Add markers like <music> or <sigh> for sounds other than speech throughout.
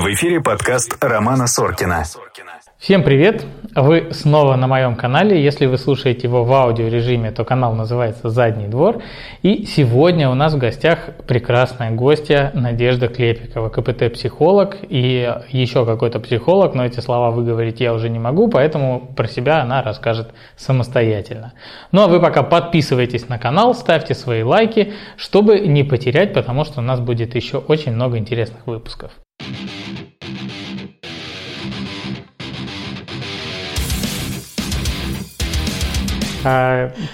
В эфире подкаст Романа Соркина. Всем привет! Вы снова на моем канале. Если вы слушаете его в аудиорежиме, то канал называется «Задний двор». И сегодня у нас в гостях прекрасная гостья Надежда Клепикова, КПТ-психолог и еще какой-то психолог, но эти слова выговорить я уже не могу, поэтому про себя она расскажет самостоятельно. Ну а вы пока подписывайтесь на канал, ставьте свои лайки, чтобы не потерять, потому что у нас будет еще очень много интересных выпусков.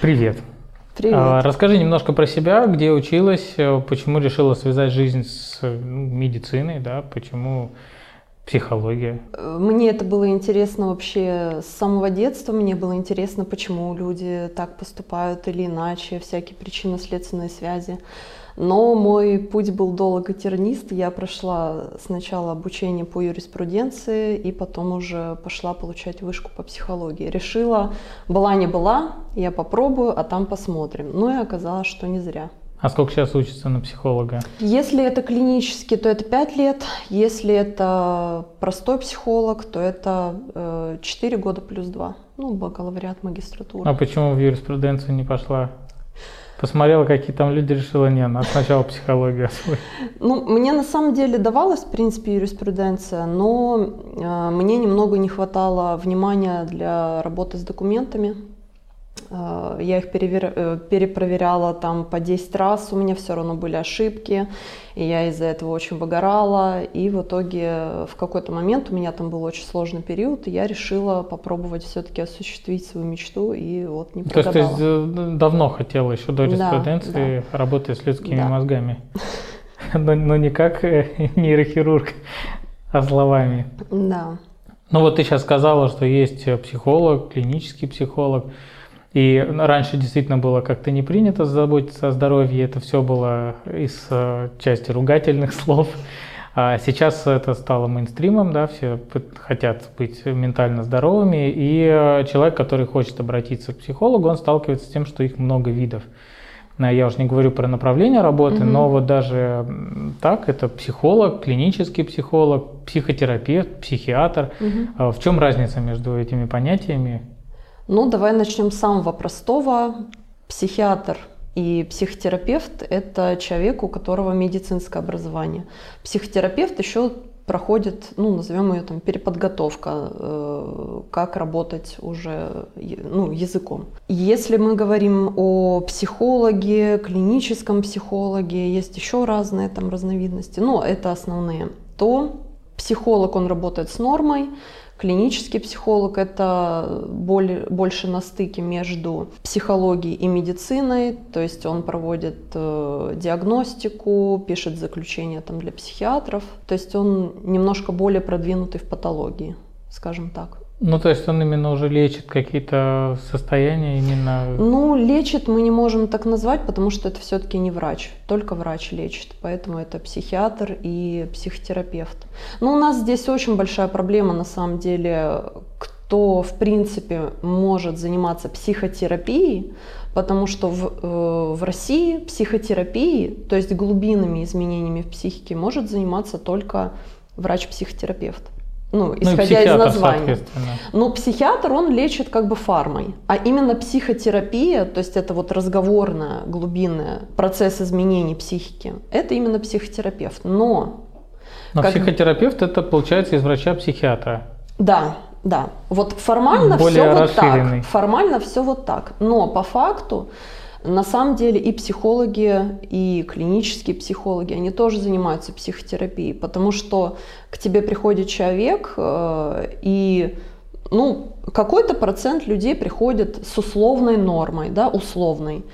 Привет. Привет. А, расскажи немножко про себя, где училась, э, почему решила связать жизнь с ну, медициной, да, почему психология? Мне это было интересно вообще с самого детства. Мне было интересно, почему люди так поступают или иначе, всякие причинно-следственные связи. Но мой путь был долго тернист. Я прошла сначала обучение по юриспруденции и потом уже пошла получать вышку по психологии. Решила, была не была, я попробую, а там посмотрим. Ну и оказалось, что не зря. А сколько сейчас учится на психолога? Если это клинический, то это 5 лет. Если это простой психолог, то это 4 э, года плюс 2. Ну, бакалавриат, магистратура. А почему в юриспруденцию не пошла? Посмотрела, какие там люди, решила, не, надо сначала психологию освоить. Ну, мне на самом деле давалась, в принципе, юриспруденция, но э, мне немного не хватало внимания для работы с документами. Э, я их перевер... Э, перепроверяла там по 10 раз, у меня все равно были ошибки, и я из-за этого очень выгорала. И в итоге в какой-то момент у меня там был очень сложный период, и я решила попробовать все-таки осуществить свою мечту, и вот не прогадала. То есть ты э, давно хотела, еще до юриспруденции, да, да. работать с людскими да. мозгами? <laughs> Но, но не как нейрохирург, а словами. Да. Ну вот ты сейчас сказала, что есть психолог, клинический психолог. И раньше действительно было как-то не принято заботиться о здоровье, это все было из э, части ругательных <laughs> слов. А сейчас это стало мейнстримом, да, все хотят быть ментально здоровыми, и э, человек, который хочет обратиться к психологу, он сталкивается с тем, что их много видов. Я уже не говорю про направление работы, угу. но вот даже так, это психолог, клинический психолог, психотерапевт, психиатр. Угу. В чем разница между этими понятиями? Ну, давай начнем с самого простого. Психиатр и психотерапевт – это человек, у которого медицинское образование. Психотерапевт еще проходит, ну, назовем ее там переподготовка, э, как работать уже ну, языком. Если мы говорим о психологе, клиническом психологе, есть еще разные там разновидности, но это основные, то психолог, он работает с нормой, Клинический психолог – это более, больше на стыке между психологией и медициной, то есть он проводит э, диагностику, пишет заключения там, для психиатров, то есть он немножко более продвинутый в патологии, скажем так. Ну, то есть он именно уже лечит какие-то состояния именно... Ну, лечит мы не можем так назвать, потому что это все-таки не врач. Только врач лечит, поэтому это психиатр и психотерапевт. Но у нас здесь очень большая проблема, на самом деле, кто, в принципе, может заниматься психотерапией, потому что в, э, в России психотерапией, то есть глубинными изменениями в психике, может заниматься только врач-психотерапевт ну, исходя ну, из названия. Но психиатр, он лечит как бы фармой. А именно психотерапия, то есть это вот разговорная, глубинная процесс изменений психики, это именно психотерапевт. Но... Но как... психотерапевт это получается из врача-психиатра. Да, да. Вот формально Более все вот так. Формально все вот так. Но по факту на самом деле и психологи, и клинические психологи, они тоже занимаются психотерапией, потому что к тебе приходит человек, э, и ну, какой-то процент людей приходит с условной нормой, да, условной.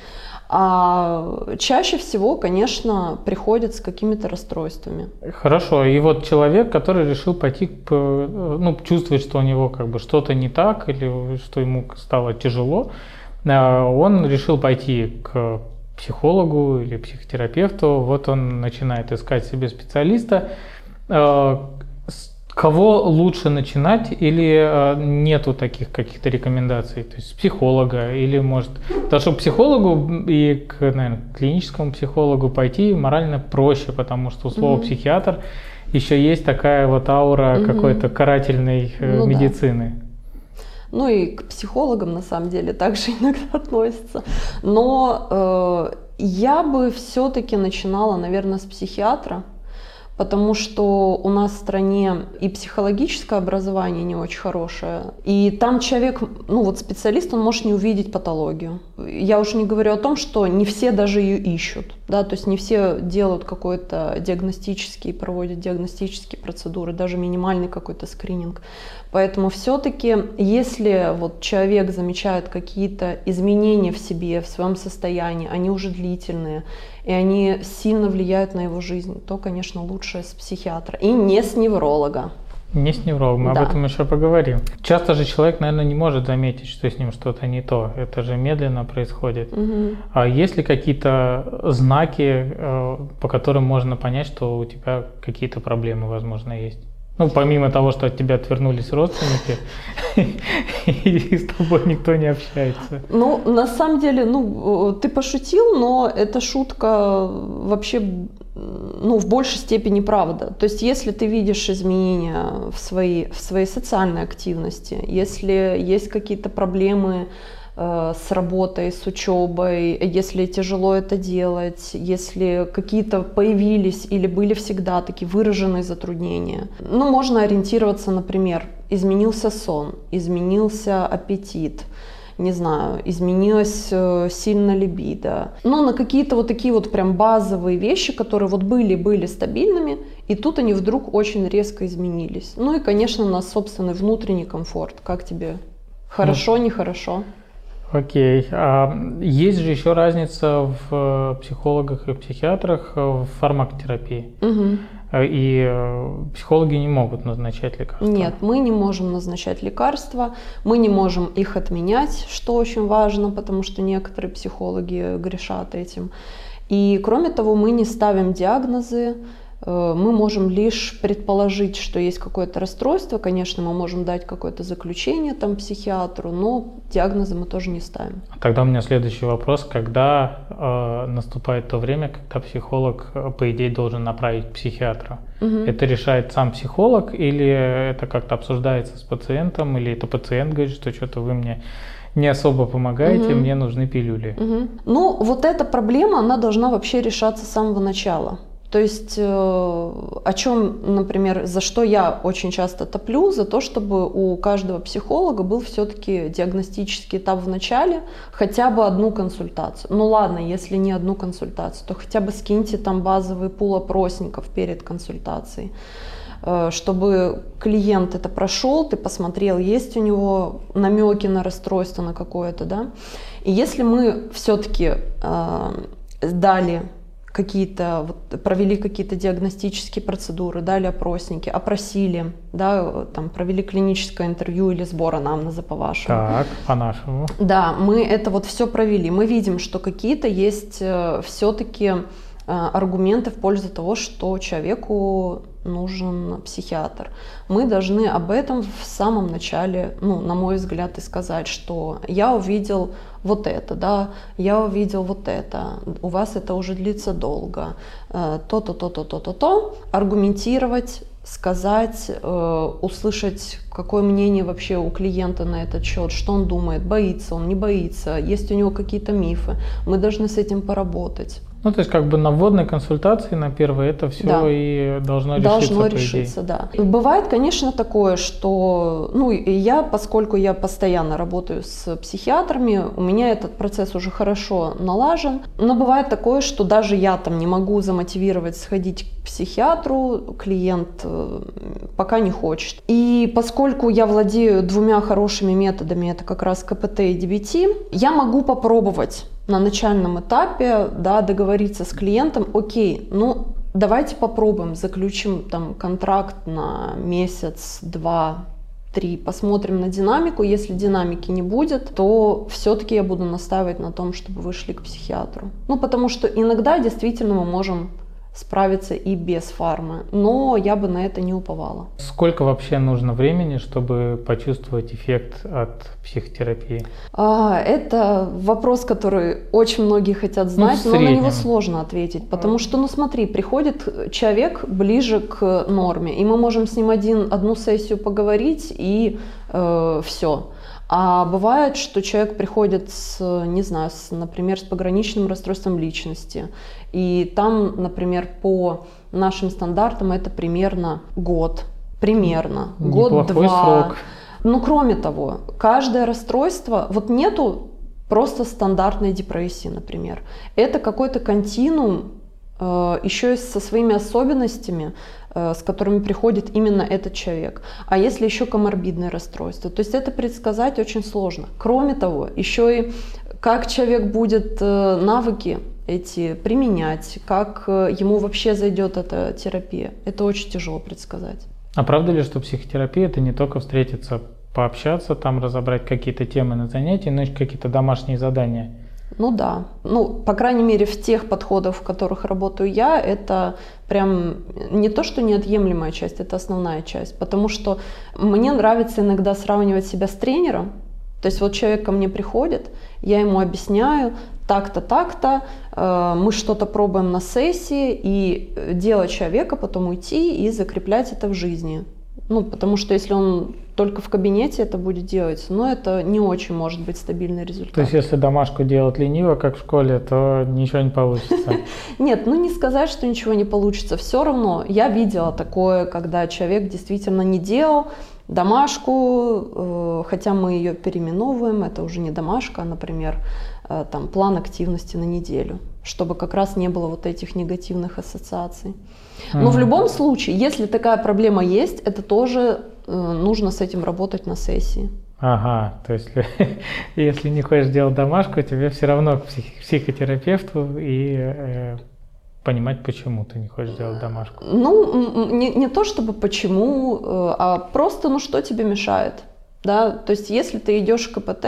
А чаще всего, конечно, приходят с какими-то расстройствами. Хорошо. И вот человек, который решил пойти, ну, чувствует, что у него как бы что-то не так или что ему стало тяжело, Э, он решил пойти к психологу или психотерапевту. Вот он начинает искать себе специалиста. Э, кого лучше начинать или э, нету таких каких-то рекомендаций? То есть с психолога или может... Потому что к психологу и к наверное, клиническому психологу пойти морально проще, потому что у слова mm-hmm. психиатр еще есть такая вот аура угу. какой-то карательной э, ну, медицины. Да. Ну и к психологам на самом деле <laughs> также иногда относятся. Но э, я бы все-таки начинала, наверное, с психиатра потому что у нас в стране и психологическое образование не очень хорошее, и там человек, ну вот специалист, он может не увидеть патологию. Я уже не говорю о том, что не все даже ее ищут, да, то есть не все делают какой-то диагностический, проводят диагностические процедуры, даже минимальный какой-то скрининг. Поэтому все-таки, если вот человек замечает какие-то изменения в себе, в своем состоянии, они уже длительные, и они сильно влияют на его жизнь, то, конечно, лучше с психиатра и не с невролога. Не с неврологом, мы да. об этом еще поговорим. Часто же человек, наверное, не может заметить, что с ним что-то не то. Это же медленно происходит. Угу. А есть ли какие-то знаки, э, по которым можно понять, что у тебя какие-то проблемы, возможно, есть? Ну, помимо того, что от тебя отвернулись родственники, <laughs> и с тобой никто не общается. Ну, на самом деле, ну, ты пошутил, но эта шутка вообще, ну, в большей степени правда. То есть, если ты видишь изменения в своей, в своей социальной активности, если есть какие-то проблемы с работой, с учебой, если тяжело это делать, если какие-то появились или были всегда такие выраженные затруднения. Ну, можно ориентироваться, например, изменился сон, изменился аппетит, не знаю, изменилась э, сильно либидо. Ну, на какие-то вот такие вот прям базовые вещи, которые вот были-были стабильными, и тут они вдруг очень резко изменились. Ну и, конечно, на собственный внутренний комфорт. Как тебе? Хорошо, ну, нехорошо? Окей. А есть же еще разница в психологах и психиатрах в фармакотерапии. Угу. И э, психологи не могут назначать лекарства. Нет, мы не можем назначать лекарства, мы не можем их отменять, что очень важно, потому что некоторые психологи грешат этим. И кроме того, мы не ставим диагнозы, Э, мы можем лишь предположить, что есть какое-то расстройство. Конечно, мы можем дать какое-то заключение там психиатру, но диагнозы мы тоже не ставим. Тогда у меня следующий вопрос. Когда э, наступает то время, когда психолог, э, по идее, должен направить к психиатру? Угу. Это решает сам психолог или это как-то обсуждается с пациентом, или это пациент говорит, что что-то вы мне не особо помогаете, угу. мне нужны пилюли. Угу. Ну, вот эта проблема, она должна вообще решаться с самого начала. То есть э, о чем, например, за что я очень часто топлю, за то, чтобы у каждого психолога был все-таки диагностический этап в начале, хотя бы одну консультацию. Ну ладно, если не одну консультацию, то хотя бы скиньте там базовый пул опросников перед консультацией э, чтобы клиент это прошел, ты посмотрел, есть у него намеки на расстройство на какое-то, да. И если мы все-таки э, дали какие-то, вот, провели какие-то диагностические процедуры, дали опросники, опросили, да, там, провели клиническое интервью или сбор анамнеза по-вашему. Так, по-нашему. Да, мы это вот все провели. Мы видим, что какие-то есть э, все-таки э, аргументы в пользу того, что человеку нужен психиатр. Мы должны об этом в самом начале, ну, на мой взгляд, и сказать, что я увидел вот это, да, я увидел вот это, у вас это уже длится долго, э, то-то, то-то, то-то, то, аргументировать, сказать, э, услышать, какое мнение вообще у клиента на этот счет, что он думает, боится он, не боится, есть у него какие-то мифы. Мы должны с этим поработать. Ну, то есть как бы на вводной консультации, на первой, это все да. и должно решиться. Должно решиться, да. Бывает, конечно, такое, что, ну, я, поскольку я постоянно работаю с психиатрами, у меня этот процесс уже хорошо налажен, но бывает такое, что даже я там не могу замотивировать сходить к психиатру, клиент э, пока не хочет. И поскольку я владею двумя хорошими методами, это как раз КПТ и DBT, я могу попробовать на начальном этапе да, договориться с клиентом, окей, ну давайте попробуем, заключим там контракт на месяц, два, три, посмотрим на динамику. Если динамики не будет, то все-таки я буду настаивать на том, чтобы вы шли к психиатру. Ну, потому что иногда действительно мы можем справиться и без фармы. Но я бы на это не уповала. Сколько вообще нужно времени, чтобы почувствовать эффект от психотерапии? А, это вопрос, который очень многие хотят ну, знать, ну, но на него сложно ответить. Потому что, ну смотри, приходит человек ближе к норме, и мы можем с ним один, одну сессию поговорить, и э, все. А бывает, что человек приходит с, не знаю, с, например, с пограничным расстройством личности. И там, например, по нашим стандартам это примерно год. Примерно. Год-два. Срок. Ну, кроме того, каждое расстройство, вот нету просто стандартной депрессии, например. Это какой-то континуум, э, еще и со своими особенностями, с которыми приходит именно этот человек. А если еще коморбидное расстройство, то есть это предсказать очень сложно. Кроме того, еще и как человек будет э, навыки эти применять, как э, ему вообще зайдет эта терапия, это очень тяжело предсказать. А правда ли, что психотерапия это не только встретиться, пообщаться, там разобрать какие-то темы на занятии, но и какие-то домашние задания? Ну да. Ну, по крайней мере, в тех подходах, в которых работаю я, это прям не то, что неотъемлемая часть, это основная часть. Потому что мне нравится иногда сравнивать себя с тренером. То есть вот человек ко мне приходит, я ему объясняю, так-то, так-то, э, мы что-то пробуем на сессии, и дело человека потом уйти и закреплять это в жизни. Ну, потому что если он только в кабинете это будет делать, но это не очень может быть стабильный результат. То есть если домашку делать лениво, как в школе, то ничего не получится? <laughs> Нет, ну не сказать, что ничего не получится. Все равно я видела такое, когда человек действительно не делал домашку, э, хотя мы ее переименовываем, это уже не домашка, а, например, э, там план активности на неделю, чтобы как раз не было вот этих негативных ассоциаций. Но в любом случае, если такая проблема есть, это тоже э, нужно с этим работать на сессии. Ага, то есть <laughs> если не хочешь делать домашку, тебе все равно к псих, психотерапевту и э, понимать, почему ты не хочешь делать домашку. Ну, не, не то чтобы почему, э, а просто, ну, что тебе мешает. Да? То есть если ты идешь к КПТ,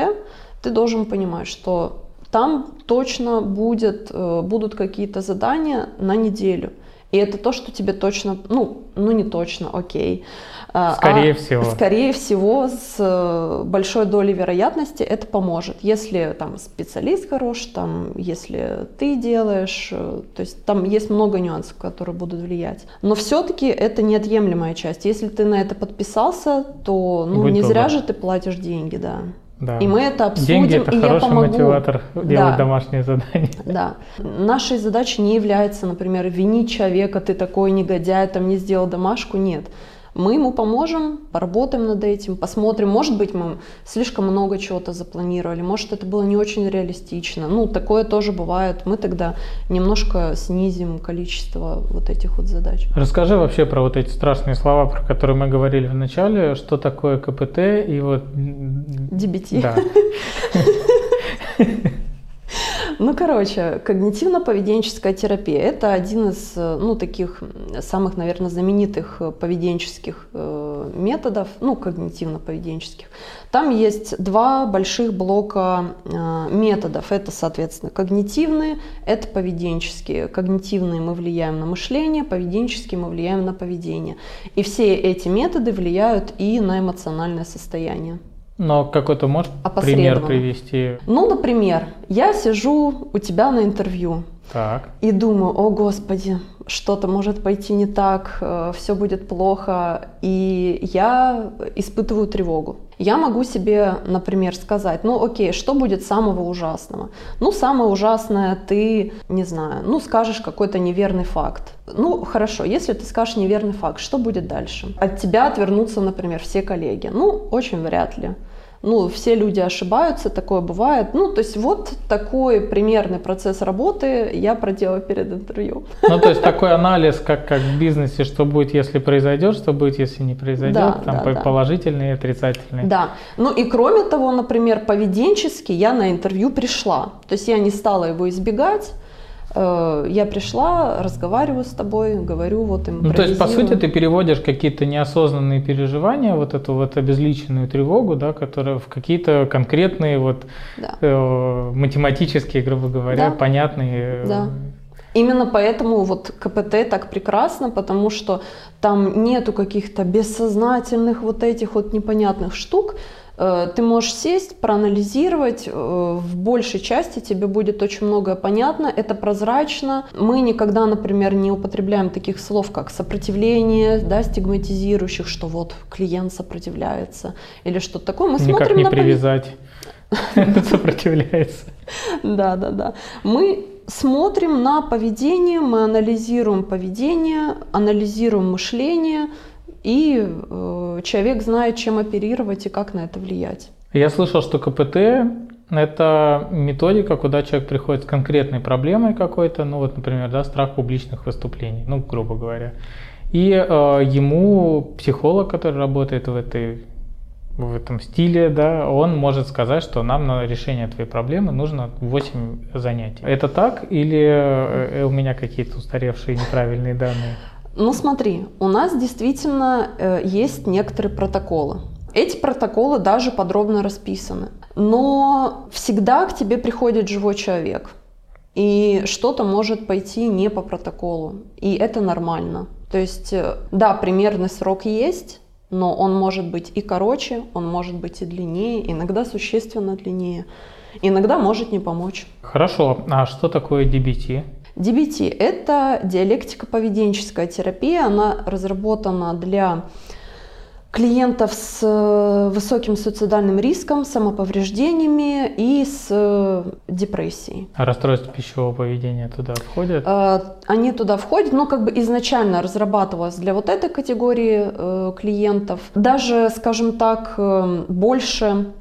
ты должен понимать, что там точно будет, э, будут какие-то задания на неделю – и это то, что тебе точно, ну, ну не точно, окей. А, скорее а, всего. Скорее всего, с э, большой долей вероятности это поможет. Если там специалист хорош, там, если ты делаешь, э, то есть там есть много нюансов, которые будут влиять. Но все-таки это неотъемлемая часть. Если ты на это подписался, то ну, не зря же ты платишь деньги, да. Да. И мы это обсудим, Деньги – это и хороший я помогу. мотиватор делать да. домашние задания. Да. Нашей задачей не является, например, винить человека, ты такой негодяй, там не сделал домашку. Нет. Мы ему поможем, поработаем над этим, посмотрим. Может быть, мы слишком много чего-то запланировали, может, это было не очень реалистично. Ну, такое тоже бывает. Мы тогда немножко снизим количество вот этих вот задач. Расскажи вообще про вот эти страшные слова, про которые мы говорили в начале. Что такое КПТ и вот... DBT. Да. <laughs> Ну, короче, когнитивно-поведенческая терапия – это один из, э, ну, таких самых, наверное, знаменитых э, поведенческих э, методов, ну, когнитивно-поведенческих. Там есть два больших блока методов. Это, соответственно, когнитивные, это поведенческие. Когнитивные мы влияем на мышление, поведенческие мы влияем на поведение. И все эти методы влияют и на эмоциональное состояние. Но какой-то можешь пример привести? Ну, например, я сижу у тебя на интервью так. и думаю, о господи, что-то может пойти не так, э, все будет плохо, и я испытываю тревогу. Я могу себе, например, сказать, ну окей, что будет самого ужасного? Ну, самое ужасное ты, не знаю, ну скажешь какой-то неверный факт. Ну, хорошо, если ты скажешь неверный факт, что будет дальше? От тебя отвернутся, например, все коллеги. Ну, очень вряд ли ну, все люди ошибаются, такое бывает. Ну, то есть вот такой примерный процесс работы я проделала перед интервью. Ну, то есть такой анализ, как, как в бизнесе, что будет, если произойдет, что будет, если не произойдет, да, там да, положительный и отрицательный. Да, ну и кроме того, например, поведенчески я на интервью пришла. То есть я не стала его избегать, я пришла, разговариваю с тобой, говорю, вот им. Ну, то есть, по сути, ты переводишь какие-то неосознанные переживания, вот эту вот обезличенную тревогу, да, которая в какие-то конкретные вот да. э, математические, грубо говоря, да. понятные да. Именно поэтому вот КПТ так прекрасно, потому что там нету каких-то бессознательных вот этих вот непонятных штук. Э, ты можешь сесть, проанализировать, э, в большей части тебе будет очень многое понятно, это прозрачно. Мы никогда, например, не употребляем таких слов, как сопротивление, да, стигматизирующих, что вот клиент сопротивляется или что-то такое. Мы Никак смотрим не на привязать. <laughs> Сопротивляется. Да, да, да. Мы смотрим на поведение, мы анализируем поведение, анализируем мышление, и э, человек знает, чем оперировать и как на это влиять. Я слышал, что КПТ – это методика, куда человек приходит с конкретной проблемой какой-то, ну вот, например, да, страх публичных выступлений, ну, грубо говоря. И э, ему психолог, который работает в этой в этом стиле, да, он может сказать, что нам на решение твоей проблемы нужно 8 занятий. Это так или э, у меня какие-то устаревшие неправильные данные? Ну смотри, у нас действительно э, есть некоторые протоколы. Эти протоколы даже подробно расписаны. Но всегда к тебе приходит живой человек. И что-то может пойти не по протоколу. И это нормально. То есть, э, да, примерный срок есть, но он может быть и короче, он может быть и длиннее, иногда существенно длиннее, иногда может не помочь. Хорошо, а что такое DBT? DBT – это диалектико-поведенческая терапия, она разработана для клиентов с э, высоким суицидальным риском, самоповреждениями и с э, депрессией. А расстройство пищевого поведения туда входит? Э, Они туда входят, но как бы изначально разрабатывалось для вот этой категории клиентов. Даже, скажем так, больше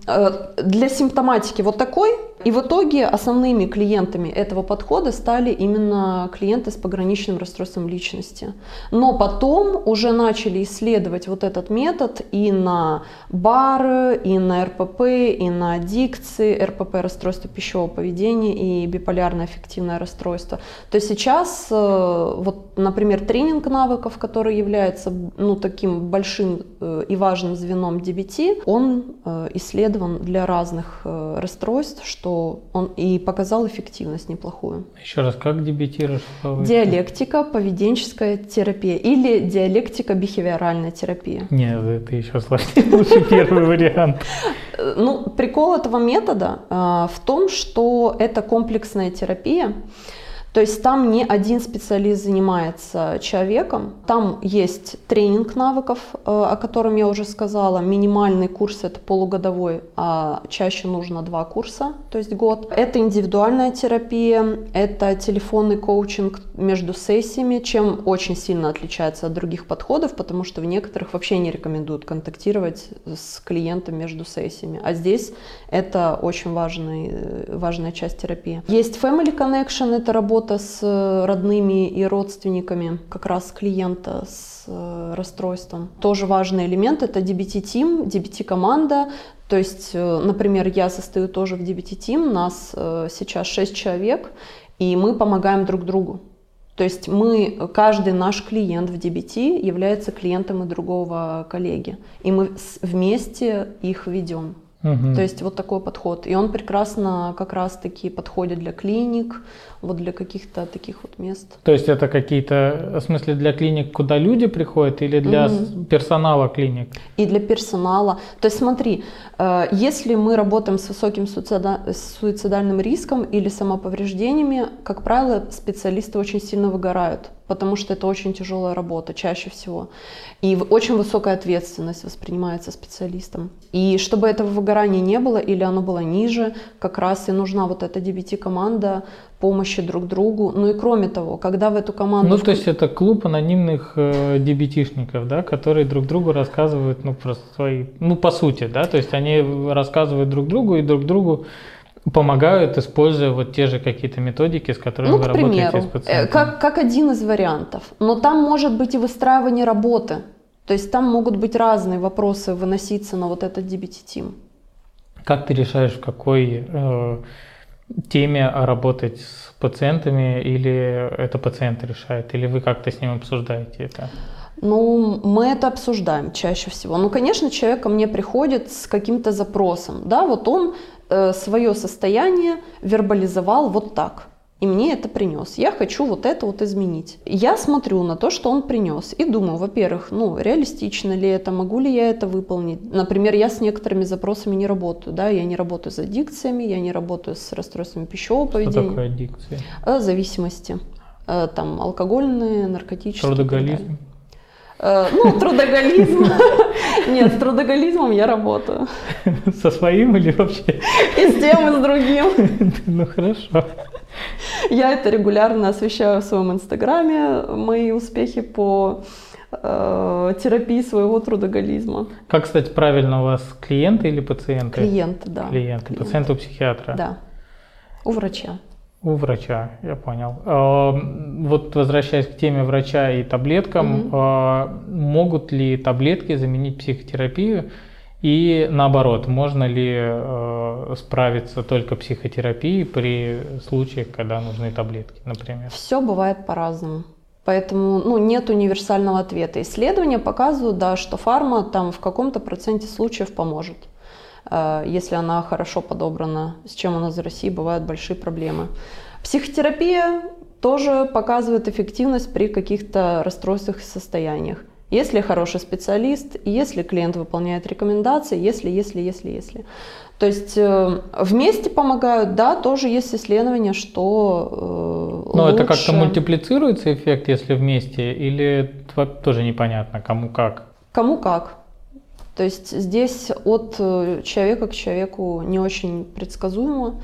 для симптоматики вот такой. И в итоге основными клиентами этого подхода стали именно клиенты с пограничным расстройством личности. Но потом уже начали исследовать вот этот метод и на БАР, и на РПП, и на аддикции, РПП – расстройство пищевого поведения и биполярное аффективное расстройство. То есть сейчас, э, вот, например, тренинг навыков, который является ну, таким большим э, и важным звеном DBT, он э, исследован для разных расстройств, что он и показал эффективность неплохую. Еще раз, как расшифровывается? Диалектика, поведенческая терапия или диалектика, бихевиоральная терапия. Нет, это еще сложнее, лучше первый вариант. Ну, прикол этого метода э, в том, что это комплексная терапия. То есть там не один специалист занимается человеком, там есть тренинг навыков, э, о котором я уже сказала. Минимальный курс это полугодовой, а чаще нужно два курса, то есть год. Это индивидуальная терапия, это телефонный коучинг между сессиями, чем очень сильно отличается от других подходов, потому что в некоторых вообще не рекомендуют контактировать с клиентом между сессиями. А здесь это очень важный, э, важная часть терапии. Есть Family Connection, это работа с э, родными и родственниками как раз клиента с э, расстройством. Тоже важный элемент это DBT-тим, DBT-команда. То есть, э, например, я состою тоже в DBT-тим, нас сейчас 6 человек, и мы помогаем друг другу. То есть мы, каждый наш клиент в DBT является клиентом и другого коллеги. И мы вместе их ведем. Мгм. То есть вот такой подход. И он прекрасно как раз-таки подходит для клиник, вот для каких-то таких вот мест. То есть это какие-то, в смысле, для клиник, куда люди приходят, или для с- персонала клиник? И для персонала. То есть смотри, э, если мы работаем с высоким суицидальным риском или самоповреждениями, как правило, специалисты очень сильно выгорают, потому что это очень тяжелая работа чаще всего. И очень высокая ответственность воспринимается специалистом. И чтобы этого выгорания не было или оно было ниже, как раз и нужна вот эта DBT-команда помощи друг другу. Ну и кроме того, когда в эту команду... Ну, то есть это клуб анонимных э, дебетишников, да, которые друг другу рассказывают, ну, просто свои, ну, по сути, да, то есть они рассказывают друг другу и друг другу помогают, используя вот те же какие-то методики, с которыми Ну, вы к работаете примеру, с э, пациентами. как, как один из вариантов. Но там может быть и выстраивание работы. То есть там могут быть разные вопросы выноситься на вот этот DBT-тим. Как ты решаешь, в какой э, теме работать с пациентами, или это пациент решает, или вы как-то с ним обсуждаете это? Ну, мы это обсуждаем чаще всего. Ну, конечно, человек ко мне приходит с каким-то запросом. Да, вот он э, свое состояние вербализовал вот так. И мне это принес. Я хочу вот это вот изменить. Я смотрю на то, что он принес, и думаю, во-первых, ну, реалистично ли это, могу ли я это выполнить. Например, я с некоторыми запросами не работаю, да, я не работаю с аддикциями, я не работаю с расстройствами пищевого Что поведения. такое аддикция? Э, Зависимости. Э, Там алкогольные, наркотические. Трудоголизм? Э, Ну, трудоголизм. Нет, с трудоголизмом я работаю. Со своим или вообще? И с тем, и с другим. Ну хорошо. Я это регулярно освещаю в своем инстаграме, мои успехи по э, терапии своего трудоголизма. Как, кстати, правильно у вас клиенты или пациенты? Клиенты, да. Клиенты. Клиенты. Пациенты у психиатра? Да. У врача. У врача, я понял. А, Вот возвращаясь к теме врача и таблеткам, а, могут ли таблетки заменить психотерапию? И наоборот, можно ли э, справиться только психотерапией при случаях, когда нужны таблетки, например? Все бывает по-разному. Поэтому ну, нет универсального ответа. Исследования показывают, да, что фарма там в каком-то проценте случаев поможет, если она хорошо подобрана, с чем у нас в России бывают большие проблемы. Психотерапия тоже показывает эффективность при каких-то расстройствах и состояниях. Если хороший специалист, если клиент выполняет рекомендации, если, если, если, если. То есть э, вместе помогают, да, тоже есть исследования, что э, Но это лучше- как-то мультиплицируется эффект, если вместе, или тоже непонятно, кому как? Кому как. То есть здесь от э, человека к человеку не очень предсказуемо.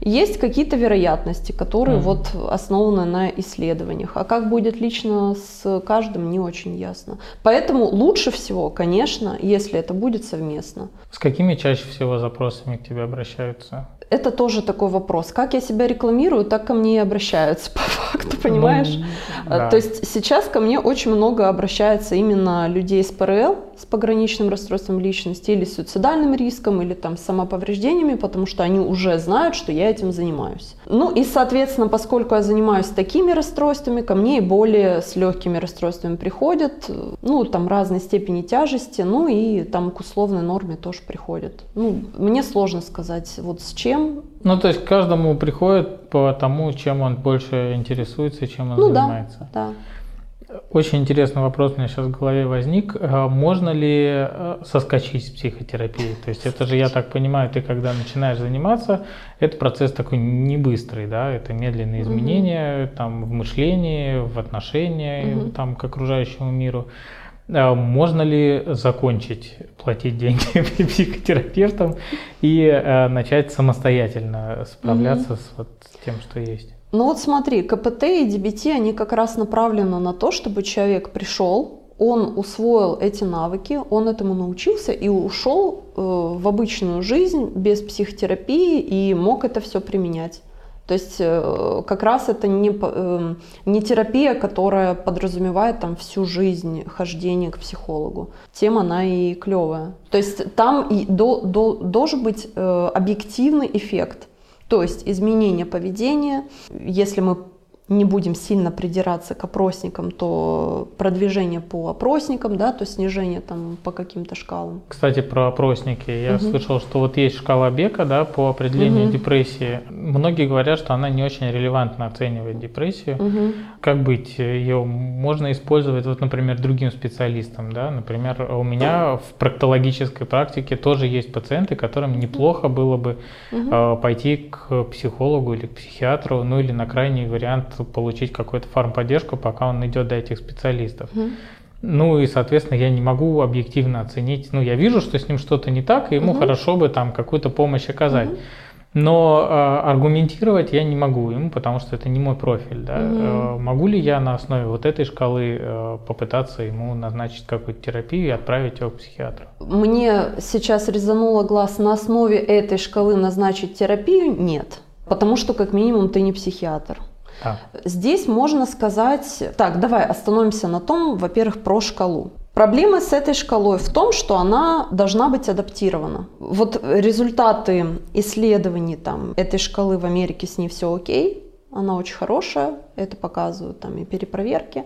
Есть какие-то вероятности, которые Мгм. вот основаны на исследованиях. А как будет лично с каждым, не очень ясно. Поэтому лучше всего, конечно, если это будет совместно. С какими чаще всего запросами к тебе обращаются? Это тоже такой вопрос. Как я себя рекламирую, так ко мне и обращаются <laughs> по факту, понимаешь? Ну, да. То есть сейчас ко мне очень много обращается именно людей с ПРЛ, с пограничным расстройством личности, или с суицидальным риском, или там с самоповреждениями, потому что они уже знают, что я этим занимаюсь. Ну и, соответственно, поскольку я занимаюсь такими расстройствами, ко мне и более с легкими расстройствами приходят, ну там разной степени тяжести, ну и там к условной норме тоже приходят. Ну, мне сложно сказать, вот с чем. Ну, то есть каждому приходит по тому, чем он больше интересуется чем он Ну да, занимается. да. Очень интересный вопрос у меня сейчас в голове возник. А Можно ли э, соскочить с психотерапии? То есть это же, я так понимаю, ты когда начинаешь заниматься, это процесс такой не быстрый, да? Это медленные изменения там, в мышлении, в отношении Мгм. там, к окружающему миру. А Можно ли закончить платить деньги <laughs> психотерапевтам и э, начать самостоятельно справляться с, вот, с тем, что есть? Ну вот смотри, КПТ и ДБТ, они как раз направлены на то, чтобы человек пришел, он усвоил эти навыки, он этому научился и ушел э, в обычную жизнь без психотерапии и мог это все применять. То есть э, как раз это не, эм, не терапия, которая подразумевает там всю жизнь хождения к психологу. Тем она и клевая. То есть там и до- до- должен быть э, объективный эффект. То есть изменение поведения, если мы не будем сильно придираться к опросникам, то продвижение по опросникам, да, то снижение там по каким-то шкалам. Кстати, про опросники. Я Мгм. слышал, что вот есть шкала Бека, да, по определению Мгм. депрессии. Многие говорят, что она не очень релевантно оценивает депрессию. Мгм. Как быть? Ее можно использовать, вот, например, другим специалистам, да? Например, у меня в проктологической практике тоже есть пациенты, которым неплохо было бы Мгм. э, пойти к психологу или к психиатру, ну или на крайний вариант получить какую-то фармподдержку, пока он идет до этих специалистов. Ну и, соответственно, я не могу объективно оценить. Ну, я вижу, что с ним что-то не так, и ему Мгм. хорошо бы там какую-то помощь оказать. Мгм. Но э, аргументировать я не могу ему, потому что это не мой профиль. Да? Мгм. Э, могу ли я на основе вот этой шкалы э, попытаться ему назначить какую-то терапию и отправить его к психиатру? Мне сейчас резануло глаз на основе этой шкалы назначить терапию? Нет. Потому что, как минимум, ты не психиатр. Да. Здесь можно сказать... Так, давай остановимся на том, во-первых, про шкалу. Проблема с этой шкалой в том, что она должна быть адаптирована. Вот результаты исследований там, этой шкалы в Америке с ней все окей, она очень хорошая, это показывают там и перепроверки.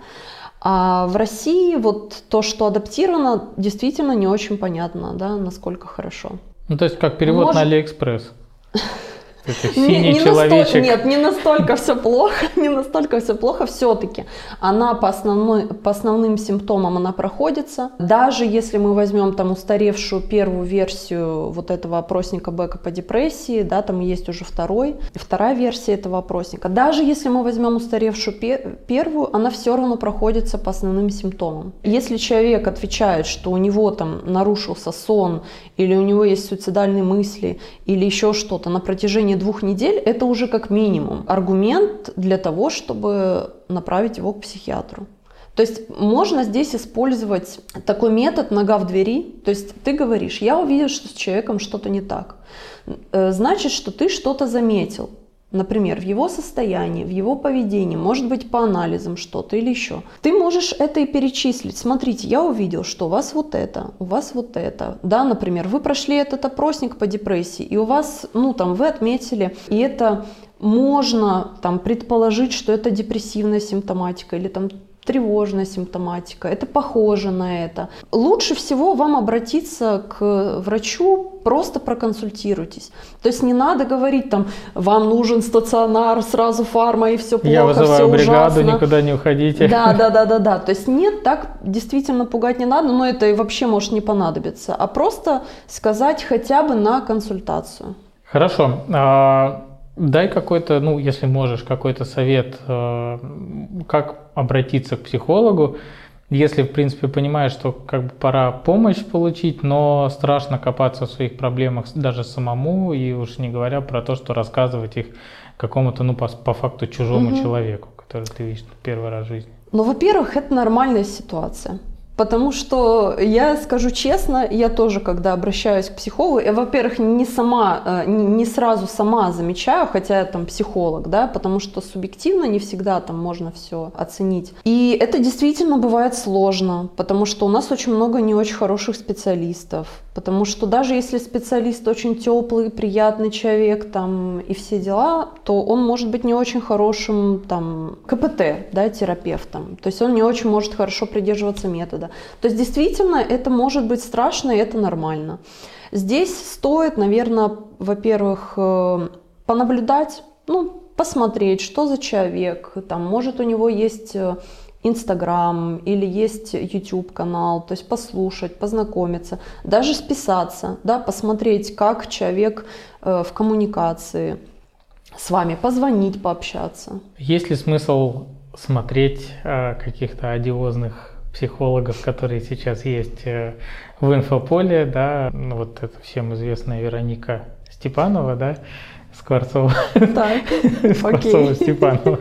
А в России вот то, что адаптировано, действительно не очень понятно, да, насколько хорошо. Ну, то есть как перевод Может- на Алиэкспресс. <laughs> Это синий не, не человечек. Насто... Нет, не настолько все плохо, <laughs> не настолько все плохо. Все-таки она по, основной, по основным симптомам она проходится. Даже если мы возьмем там устаревшую первую версию вот этого опросника Бека по депрессии, да, там есть уже второй, вторая версия этого опросника. Даже если мы возьмем устаревшую пе- первую, она все равно проходится по основным симптомам. Если человек отвечает, что у него там нарушился сон, или у него есть суицидальные мысли, или еще что-то на протяжении течение двух недель это уже как минимум аргумент для того, чтобы направить его к психиатру. То есть можно здесь использовать такой метод нога в двери. То есть ты говоришь, я увидел, что с человеком что-то не так. Э, значит, что ты что-то заметил. Например, в его состоянии, в его поведении, может быть, по анализам что-то или еще. Ты можешь это и перечислить. Смотрите, я увидел, что у вас вот это, у вас вот это. Да, например, вы прошли этот опросник по депрессии, и у вас, ну, там, вы отметили, и это можно там предположить, что это депрессивная симптоматика или там тревожная симптоматика, это похоже на это. Лучше всего вам обратиться к врачу, просто проконсультируйтесь. То есть не надо говорить там, вам нужен стационар, сразу фарма и все плохо, Я вызываю все бригаду, ужасно. никуда не уходите. Да, да, да, да, да. <laughs> То есть нет, так действительно пугать не надо, но это и вообще может не понадобиться, а просто сказать хотя бы на консультацию. Хорошо. Дай какой-то, ну, если можешь, какой-то совет, э, как обратиться к психологу, если, в принципе, понимаешь, что как бы пора помощь получить, но страшно копаться в своих проблемах даже самому, и уж не говоря про то, что рассказывать их какому-то, ну, по, по факту чужому угу. человеку, который ты видишь первый раз в жизни. Ну, во-первых, это нормальная ситуация. Потому что я скажу честно, я тоже, когда обращаюсь к психологу, я, во-первых, не сама, э, не сразу сама замечаю, хотя я там психолог, да, потому что субъективно не всегда там можно все оценить. И это действительно бывает сложно, потому что у нас очень много не очень хороших специалистов, потому что даже если специалист очень теплый, приятный человек там и все дела, то он может быть не очень хорошим там КПТ, да, терапевтом. То есть он не очень может хорошо придерживаться метода метода. То есть действительно это может быть страшно, и это нормально. Здесь стоит, наверное, во-первых, э, понаблюдать, ну, посмотреть, что за человек, там, может у него есть э, Инстаграм или есть YouTube канал, то есть послушать, познакомиться, даже списаться, да, посмотреть, как человек э, в коммуникации с вами, позвонить, пообщаться. Есть ли смысл смотреть каких-то одиозных психологов, которые сейчас есть э, в инфополе, да, ну, вот это всем известная Вероника Степанова, да, Скворцова. Так, <laughs> Скворцова Степанова.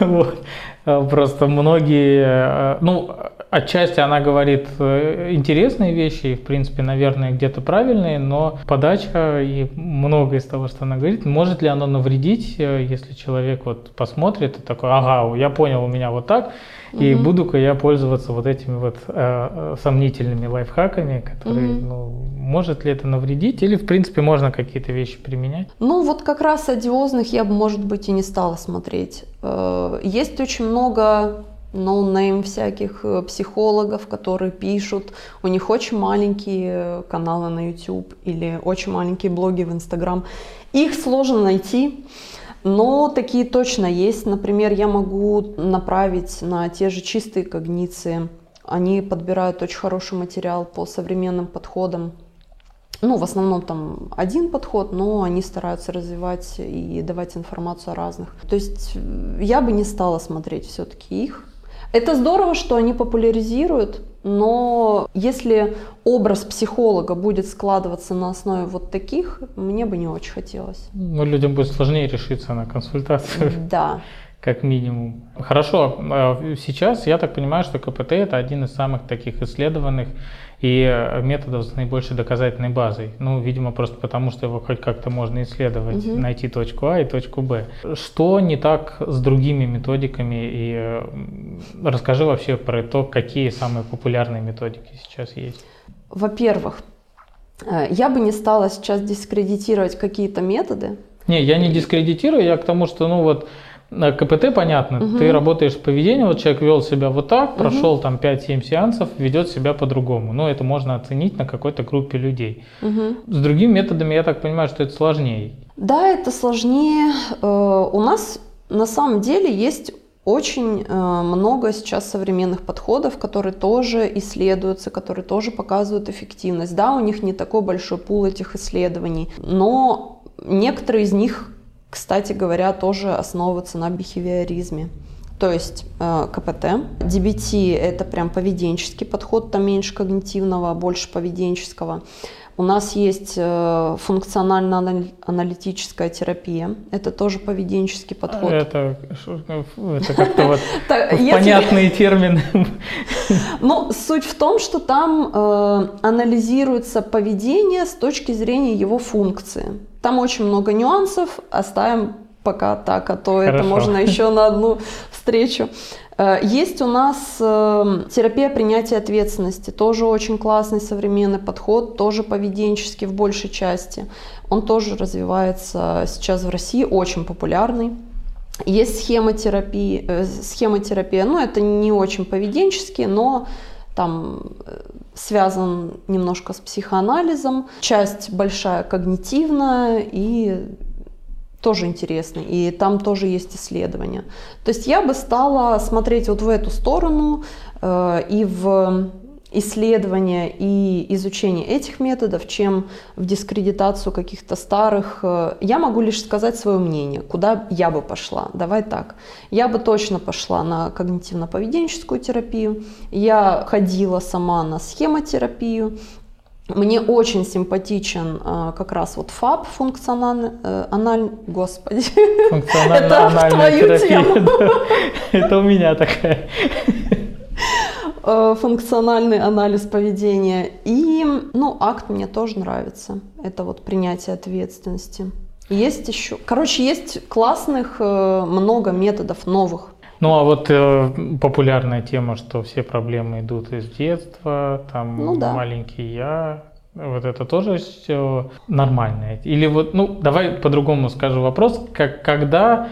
Вот. Э, просто многие, э, ну, отчасти она говорит интересные вещи, в принципе, наверное, где-то правильные, но подача и многое из того, что она говорит, может ли оно навредить, если человек вот посмотрит и такой, ага, я понял, у меня вот так, и угу. буду-ка я пользоваться вот этими вот э, э, сомнительными лайфхаками, которые, угу. ну, может ли это навредить, или, в принципе, можно какие-то вещи применять? Ну, вот как раз одиозных я бы, может быть, и не стала смотреть. Э, есть очень много no name всяких э, психологов, которые пишут. У них очень маленькие каналы на YouTube или очень маленькие блоги в Instagram. Их сложно найти. Но такие точно есть. Например, я могу направить на те же чистые когниции. Они подбирают очень хороший материал по современным подходам. Ну, в основном там один подход, но они стараются развивать и давать информацию о разных. То есть э, я бы не стала смотреть все-таки их. Это здорово, что они популяризируют, но если образ психолога будет складываться на основе вот таких, мне бы не очень хотелось. Ну, людям будет сложнее решиться на консультацию. <laughs> Да. Как минимум. Хорошо, а сейчас я так понимаю, что КПТ это один из самых таких исследованных и э, методов с наибольшей доказательной базой. Ну, видимо, просто потому, что его хоть как-то можно исследовать, угу. найти точку А и точку Б. Что не так с другими методиками? И э, расскажи вообще про то, какие самые популярные методики сейчас есть. Во-первых, э, я бы не стала сейчас дискредитировать какие-то методы. Не, я не дискредитирую, я к тому, что, ну вот, На КПТ понятно, Мгм. ты работаешь с поведением, вот человек вел себя вот так, прошел там 5-7 сеансов, ведет себя по-другому. Но это можно оценить на какой-то группе людей. Мгм. С другими методами, я так понимаю, что это сложнее. Да, это сложнее. Э, У нас на самом деле есть очень э, много сейчас современных подходов, которые тоже исследуются, которые тоже показывают эффективность. Да, у них не такой большой пул этих исследований, но некоторые из них, кстати говоря, тоже основываются на бихевиоризме. То есть э, КПТ, DBT – это прям поведенческий подход, там меньше когнитивного, больше поведенческого. У нас есть э, функционально-аналитическая терапия, это тоже поведенческий подход. Это, это как-то вот <laughs> понятные термины. Ну, суть в том, что там э, анализируется поведение с точки зрения его функции. Там очень много нюансов, оставим пока так, а то это Хорошо. можно еще на одну встречу. Э, Есть у нас э, терапия принятия ответственности, тоже очень классный современный подход, тоже поведенческий в большей части. Он тоже развивается сейчас в России, очень популярный. Есть схемотерапия, э, схемотерапия, ну это не очень поведенческий, но там связан немножко с психоанализом, часть большая когнитивная и тоже интересный, и там тоже есть исследования. То есть я бы стала смотреть вот в эту сторону э, и в исследование и изучение этих методов, чем в дискредитацию каких-то старых. Э, Я могу лишь сказать свое мнение, куда я бы пошла. Давай так. Я бы точно пошла на когнитивно-поведенческую терапию. Я ходила сама на схемотерапию. Мне очень симпатичен э, как раз вот ФАП, функциональный, э, аналь... Господи, <laughs> Это в твою терапия. тему. <laughs> да. Это у меня такая. Э, функциональный анализ поведения. И, ну, акт мне тоже нравится. Это вот принятие ответственности. Есть еще, короче, есть классных э, много методов новых. Ну а вот э, популярная тема, что все проблемы идут из детства, там Ну да. маленький я, вот это тоже все нормально. Или вот, ну давай по-другому скажу вопрос, как, когда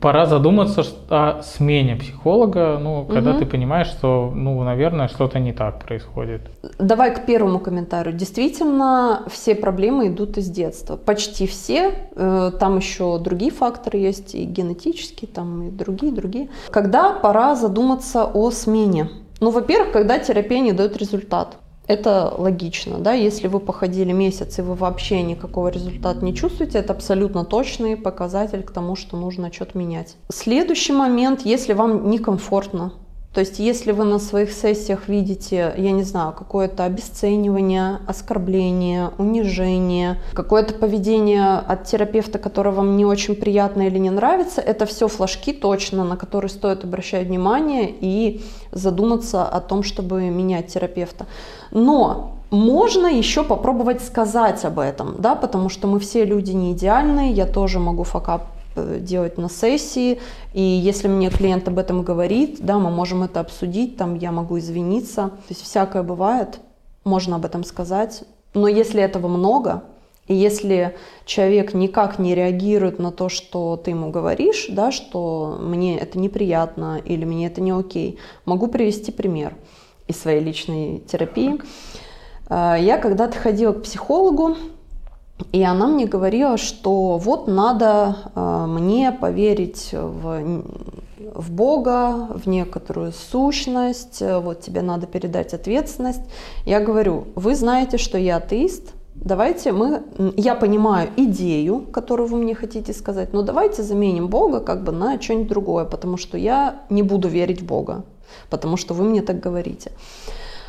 пора задуматься о смене психолога, ну когда Мгм. ты понимаешь, что, ну наверное, что-то не так происходит. Давай к первому комментарию. Действительно, все проблемы идут из детства. Почти все. Э, Там еще другие факторы есть, и генетические, там и другие, другие. Когда пора задуматься о смене? Ну, во-первых, когда терапия не дает результат. Это логично, да, если вы походили месяц и вы вообще никакого результата не чувствуете, это абсолютно точный показатель к тому, что нужно что-то менять. Следующий момент, если вам некомфортно, то есть, если вы на своих сессиях видите, я не знаю, какое-то обесценивание, оскорбление, унижение, какое-то поведение от терапевта, которое вам не очень приятно или не нравится, это все флажки точно, на которые стоит обращать внимание и задуматься о том, чтобы менять терапевта. Но можно еще попробовать сказать об этом, да, потому что мы все люди не идеальные, я тоже могу факап делать на сессии, и если мне клиент об этом говорит, да, мы можем это обсудить, там я могу извиниться, то есть всякое бывает, можно об этом сказать, но если этого много, и если человек никак не реагирует на то, что ты ему говоришь, да, что мне это неприятно или мне это не окей, могу привести пример из своей личной терапии. Э, Я когда-то ходила к психологу, и она мне говорила, что вот надо э, мне поверить в, в Бога, в некоторую сущность, э, вот тебе надо передать ответственность. Я говорю, вы знаете, что я атеист, давайте мы, я понимаю идею, которую вы мне хотите сказать, но давайте заменим Бога как бы на что-нибудь другое, потому что я не буду верить в Бога, потому что вы мне так говорите.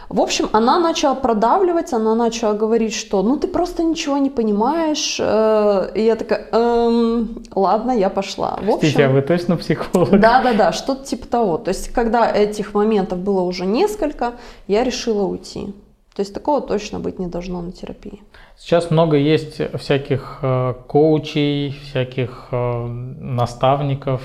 В общем, она начала продавливать, она начала говорить, что ну ты просто ничего не понимаешь. э, И я такая, «Эм, ладно, я пошла. В Простите, а общем, вы точно психолог? да, да, да, что-то типа того. То есть, когда этих моментов было уже несколько, я решила уйти. То есть такого точно быть не должно на терапии. Сейчас много есть всяких э, коучей, всяких э, наставников,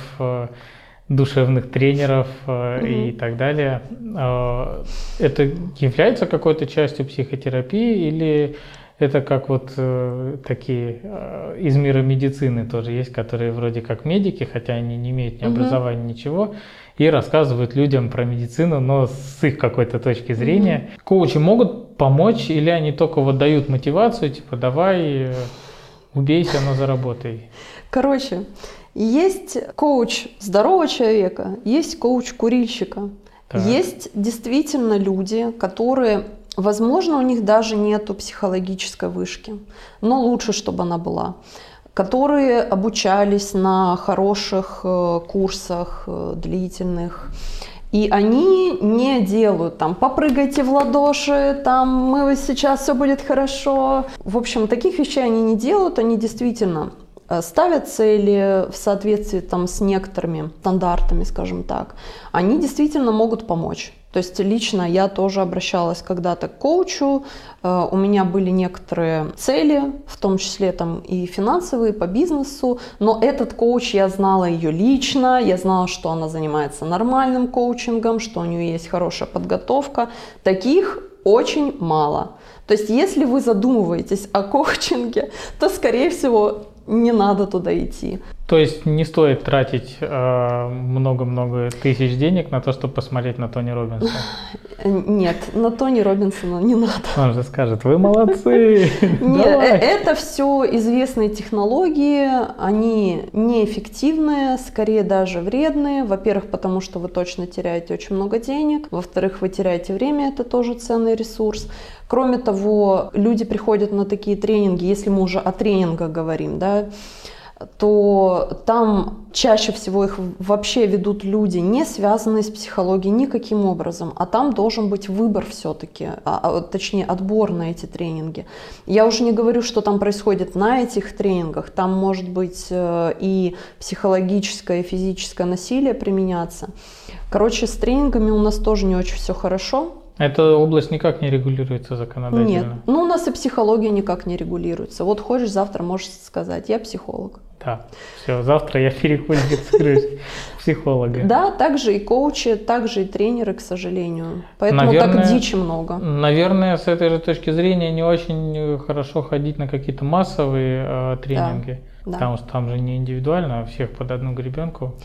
душевных тренеров э, и так далее. Э, это является какой-то частью психотерапии или Это как вот э, такие э, из мира медицины тоже есть, которые вроде как медики, хотя они не имеют ни образования, ничего, и рассказывают людям про медицину, но с их какой-то точки зрения. Коучи могут помочь или они только вот дают мотивацию, типа давай убейся, но заработай. Короче, есть коуч здорового человека, есть коуч курильщика. Так. Есть действительно люди, которые, возможно, у них даже нету психологической вышки, но лучше, чтобы она была которые обучались на хороших э, курсах э, длительных, и они не делают там «попрыгайте в ладоши», там «мы сейчас все будет хорошо». В общем, таких вещей они не делают, они действительно ставят цели в соответствии там, с некоторыми стандартами, скажем так. Они действительно могут помочь. То есть лично я тоже обращалась когда-то к коучу, э, у меня были некоторые цели, в том числе там и финансовые, по бизнесу, но этот коуч, я знала ее лично, я знала, что она занимается нормальным коучингом, что у нее есть хорошая подготовка. Таких очень мало. То есть если вы задумываетесь о коучинге, то, скорее всего, не надо туда идти. То есть не стоит тратить э, много-много тысяч денег на то, чтобы посмотреть на Тони Робинса. Э, <laughs> Нет, на Тони Робинсона не надо. Он же скажет, вы молодцы, <laughs> Нет, э- это все известные технологии, они неэффективные, скорее даже вредные. Во-первых, потому что вы точно теряете очень много денег. Во-вторых, вы теряете время, это тоже ценный ресурс. Кроме того, люди приходят на такие тренинги, если мы уже о тренингах говорим, да, то там чаще всего их вообще ведут люди, не связанные с психологией никаким образом, а там должен быть выбор все-таки, а, а, точнее отбор на эти тренинги. Я уже не говорю, что там происходит на этих тренингах, там может быть э, и психологическое, и физическое насилие применяться. Короче, с тренингами у нас тоже не очень все хорошо. Эта область никак не регулируется Нет, законодательно. ну у нас и психология никак не регулируется. Вот хочешь, завтра можешь сказать, я психолог. Да, все, завтра я переквалифицируюсь психолога. Да, также и коучи, также и тренеры, к сожалению. Поэтому Наверное, так дичи много. Наверное, с этой же точки зрения не очень э, хорошо ходить на какие-то массовые э, тренинги, да. потому что там же не индивидуально, а всех под одну гребенку.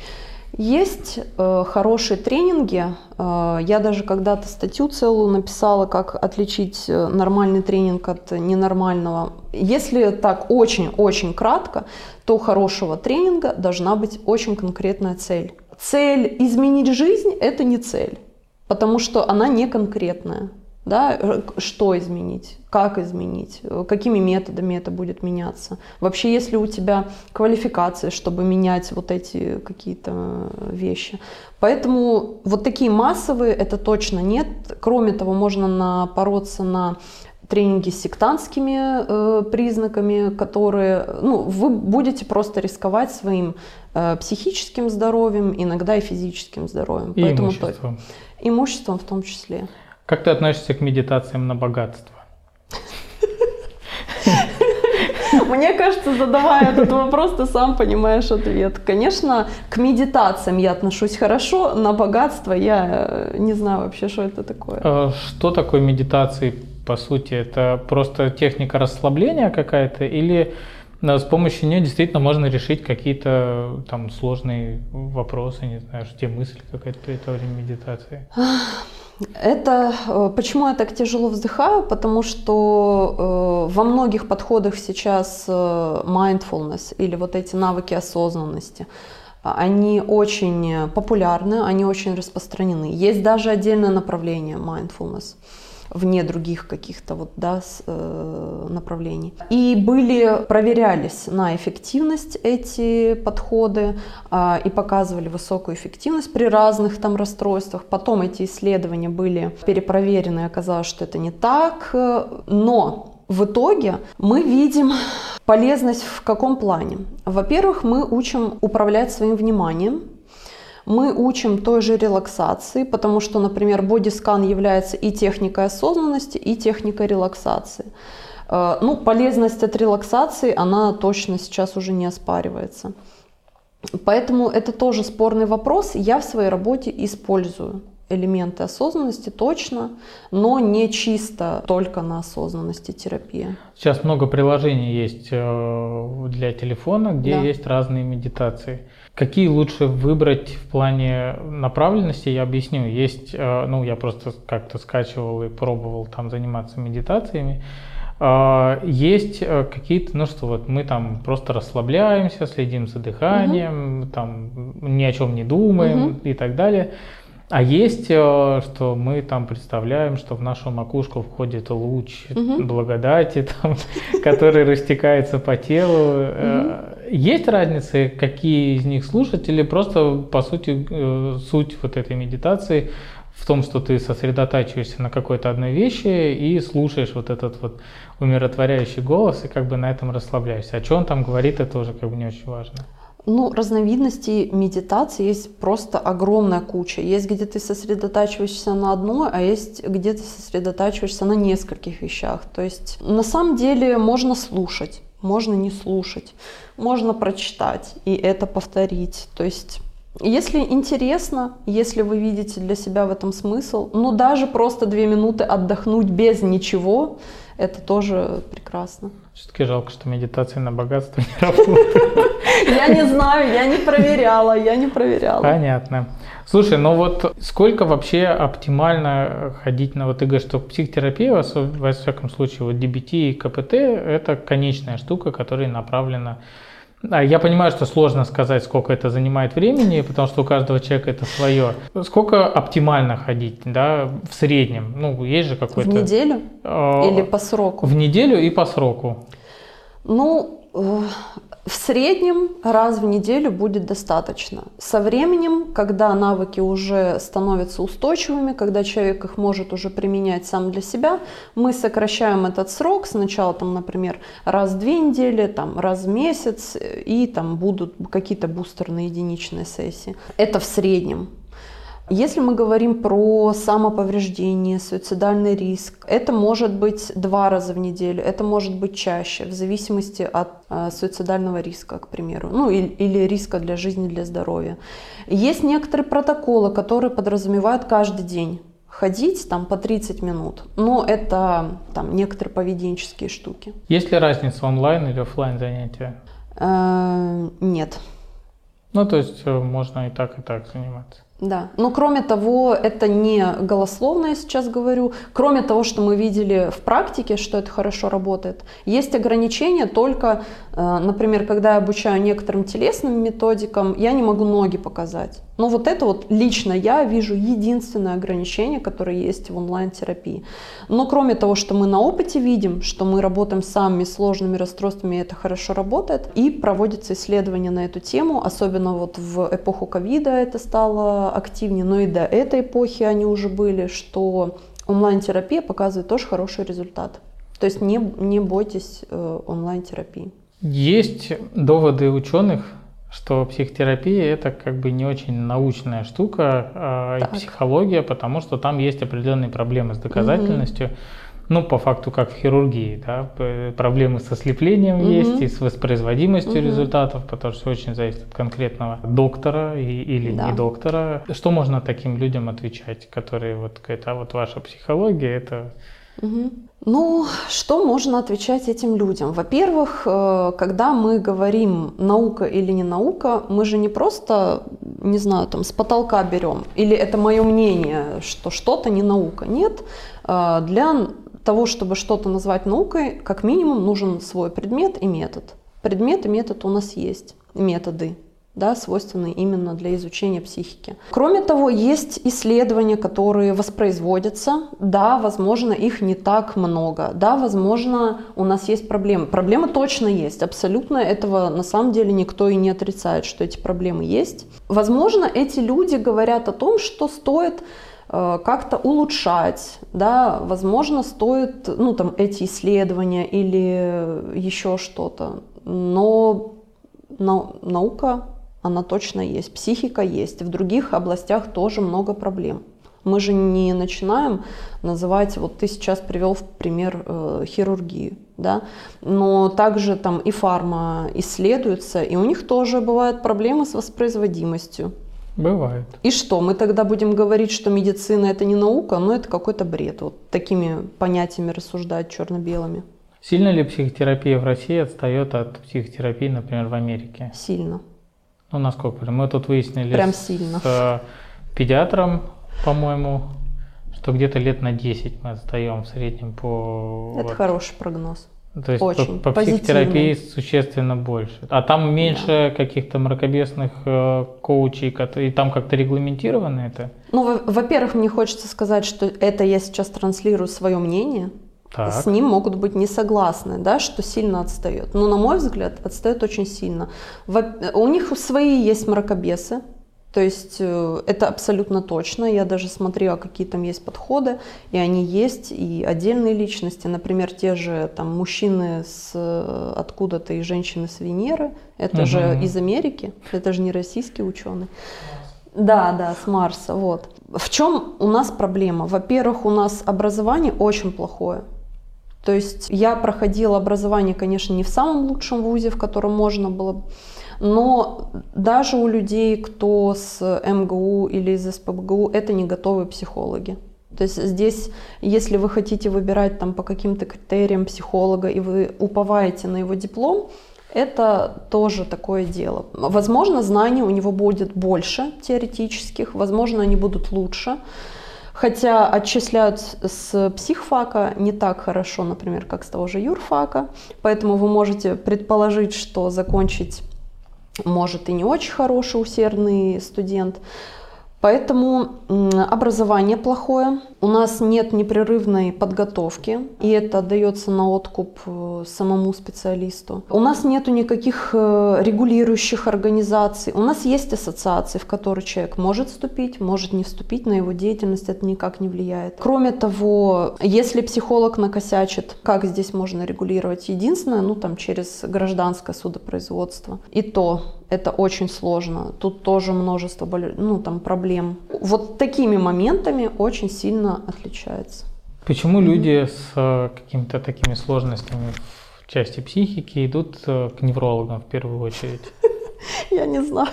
Есть э, хорошие тренинги. Э, я даже когда-то статью целую написала, как отличить э, нормальный тренинг от ненормального. Если так очень-очень кратко, то хорошего тренинга должна быть очень конкретная цель. Цель изменить жизнь – это не цель, потому что она не конкретная. Да, э, что изменить, как изменить, э, какими методами это будет меняться. Вообще, если у тебя квалификация, чтобы менять вот эти какие-то вещи. Поэтому вот такие массовые это точно нет. Кроме того, можно напороться на тренинги с сектантскими э, признаками, которые, ну, вы будете просто рисковать своим э, психическим здоровьем, иногда и физическим здоровьем. И Поэтому то- имуществом. имуществом в том числе. Как ты относишься к медитациям на богатство? Мне кажется, задавая этот вопрос, ты сам понимаешь ответ. Конечно, к медитациям я отношусь хорошо, на богатство я э, не знаю вообще, что это такое. Э, Что такое медитации, по сути? Это просто техника расслабления какая-то или э, с помощью нее действительно можно решить какие-то там сложные вопросы, не знаю, тебе мысль какая-то перед во время медитации? Это э, почему я так тяжело вздыхаю, потому что э, во многих подходах сейчас э, mindfulness или вот эти навыки осознанности, а, они очень популярны, они очень распространены. Есть даже отдельное направление mindfulness вне других каких-то вот, да, э, направлений. И были, проверялись на эффективность эти подходы а, и показывали высокую эффективность при разных там расстройствах. Потом эти исследования были перепроверены, оказалось, что это не так. Но в итоге мы видим полезность в каком плане? Во-первых, мы учим управлять своим вниманием, мы учим той же релаксации, потому что, например, бодискан является и техникой осознанности, и техникой релаксации. Э, Ну, полезность от релаксации, она точно сейчас уже не оспаривается. Поэтому это тоже спорный вопрос, я в своей работе использую. элементы осознанности точно, но не чисто только на осознанности терапия. Сейчас много приложений есть э, для телефона, где да. есть разные медитации. Какие лучше выбрать в плане направленности, я объясню. Есть, э, ну, я просто как-то скачивал и пробовал там заниматься медитациями. Э, есть какие-то, ну что, вот мы там просто расслабляемся, следим за дыханием, угу. там ни о чем не думаем угу. и так далее. А есть, э, что мы там представляем, что в нашу макушку входит луч угу. благодати, <laughs> там, который растекается по телу. Есть разница, какие из них слушать, или просто, по сути, э, суть вот этой медитации в том, что ты сосредотачиваешься на какой-то одной вещи и слушаешь вот этот вот умиротворяющий голос и как бы на этом расслабляешься. А что он там говорит, это уже как бы не очень важно. Ну, разновидностей медитации есть просто огромная куча. Есть, где ты сосредотачиваешься на одной, а есть, где ты сосредотачиваешься на нескольких вещах. То есть, на самом деле, можно слушать, можно не слушать, можно прочитать и это повторить. То есть, если интересно, если вы видите для себя в этом смысл, ну, даже просто две минуты отдохнуть без ничего, это тоже прекрасно. Все-таки жалко, что медитация на богатство не работает. <laughs> Я не знаю, я не проверяла, я не проверяла. Понятно. Слушай, ну вот сколько вообще оптимально ходить на, вот ты говоришь, что психотерапия, во всяком случае, вот DBT и КПТ, это конечная штука, которая направлена я понимаю, что сложно сказать, сколько это занимает времени, потому что у каждого человека это свое. Сколько оптимально ходить, да, в среднем? Ну, есть же какой-то... В неделю? Э, Или по сроку? В неделю и по сроку. Ну, э, в среднем раз в неделю будет достаточно. Со временем, когда навыки уже становятся устойчивыми, когда человек их может уже применять сам для себя, мы сокращаем этот срок. Сначала, там, например, раз в две недели, там, раз в месяц, и там будут какие-то бустерные единичные сессии. Это в среднем. Если мы говорим про самоповреждение, суицидальный риск, это может быть два раза в неделю, это может быть чаще, в зависимости от э, суицидального риска, к примеру, ну или, или риска для жизни, для здоровья. Есть некоторые протоколы, которые подразумевают каждый день ходить там по 30 минут, но это там некоторые поведенческие штуки. Есть ли разница онлайн или офлайн занятия? Э, нет. Ну, то есть э, можно и так, и так заниматься. Да, но кроме того, это не голословно, я сейчас говорю. Кроме того, что мы видели в практике, что это хорошо работает, есть ограничения только, э, например, когда я обучаю некоторым телесным методикам, я не могу ноги показать. Но вот это вот лично я вижу единственное ограничение, которое есть в онлайн-терапии. Но кроме того, что мы на опыте видим, что мы работаем с самыми сложными расстройствами, и это хорошо работает, и проводятся исследования на эту тему, особенно вот в эпоху ковида это стало активнее, но и до этой эпохи они уже были, что онлайн-терапия показывает тоже хороший результат. То есть не, не бойтесь э, онлайн-терапии. Есть доводы ученых, что психотерапия это как бы не очень научная штука, э, и психология, потому что там есть определенные проблемы с доказательностью. Угу ну, по факту, как в хирургии, да, проблемы со слеплением угу. есть и с воспроизводимостью угу. результатов, потому что все очень зависит от конкретного доктора и, или да. не доктора. Что можно таким людям отвечать, которые вот говорят, а вот ваша психология это Угу. Ну, что можно отвечать этим людям? Во-первых, э, когда мы говорим наука или не наука, мы же не просто, не знаю, там с потолка берем, или это мое мнение, что что-то не наука. Нет, э, для того, чтобы что-то назвать наукой, как минимум нужен свой предмет и метод. Предмет и метод у нас есть, методы, да, свойственные именно для изучения психики. Кроме того, есть исследования, которые воспроизводятся. Да, возможно, их не так много. Да, возможно, у нас есть проблемы. Проблемы точно есть. Абсолютно этого на самом деле никто и не отрицает, что эти проблемы есть. Возможно, эти люди говорят о том, что стоит Э, как-то улучшать, да, возможно, стоит, ну, там, эти исследования или еще что-то, но наука, она точно есть, психика есть, в других областях тоже много проблем. Мы же не начинаем называть, вот ты сейчас привел в пример э, хирургию, да, но также там и фарма исследуется, и у них тоже бывают проблемы с воспроизводимостью. Бывает. И что, мы тогда будем говорить, что медицина это не наука, но это какой-то бред. Вот такими понятиями рассуждать черно-белыми. Сильно ли психотерапия в России отстает от психотерапии, например, в Америке? Сильно. Ну, насколько? Мы тут выяснили Прям с сильно. э, педиатром, по-моему, что где-то лет на 10 мы отстаем в среднем по... Это вот. хороший прогноз. То есть очень по, по позитивный. психотерапии существенно больше. А там меньше каких-то мракобесных э, коучей, которые, и там как-то регламентировано это? Ну, во- во-первых, мне хочется сказать, что это я сейчас транслирую свое мнение. Так. С ним могут быть не согласны, да, что сильно отстает. Но, на мой взгляд, отстает очень сильно. У них свои есть мракобесы, то есть э, это абсолютно точно. Я даже смотрела, какие там есть подходы, и они есть, и отдельные личности. Например, те же там мужчины с э, откуда-то и женщины с Венеры. Это же Мгм. из Америки, это же не российский ученый. Да, да, с Марса, вот. В чем у нас проблема? Во-первых, у нас образование очень плохое. То есть я проходила образование, конечно, не в самом лучшем вузе, в котором можно было, но даже у людей, кто с МГУ или из СПБГУ, это не готовые психологи. То есть здесь, если вы хотите выбирать там по каким-то критериям психолога и вы уповаете на его диплом, это тоже такое дело. Возможно, знаний у него будет больше теоретических, возможно, они будут лучше. Хотя отчисляют с- психфака не так хорошо, например, как с того же юрфака. Поэтому вы можете предположить, что закончить может и не очень хороший, усердный студент. Поэтому образование плохое, у нас нет непрерывной подготовки, и это дается на откуп э, самому специалисту. У нас нету никаких э, регулирующих организаций. У нас есть ассоциации, в которые человек может вступить, может не вступить, на его деятельность это никак не влияет. Кроме того, если психолог накосячит, как здесь можно регулировать? Единственное, ну там через гражданское судопроизводство. И то это очень сложно. Тут тоже множество ну, там, проблем. Вот такими моментами очень сильно отличается. Почему люди с э, какими-то такими сложностями в части психики идут э, к неврологам в первую очередь? <laughs> Я не знаю.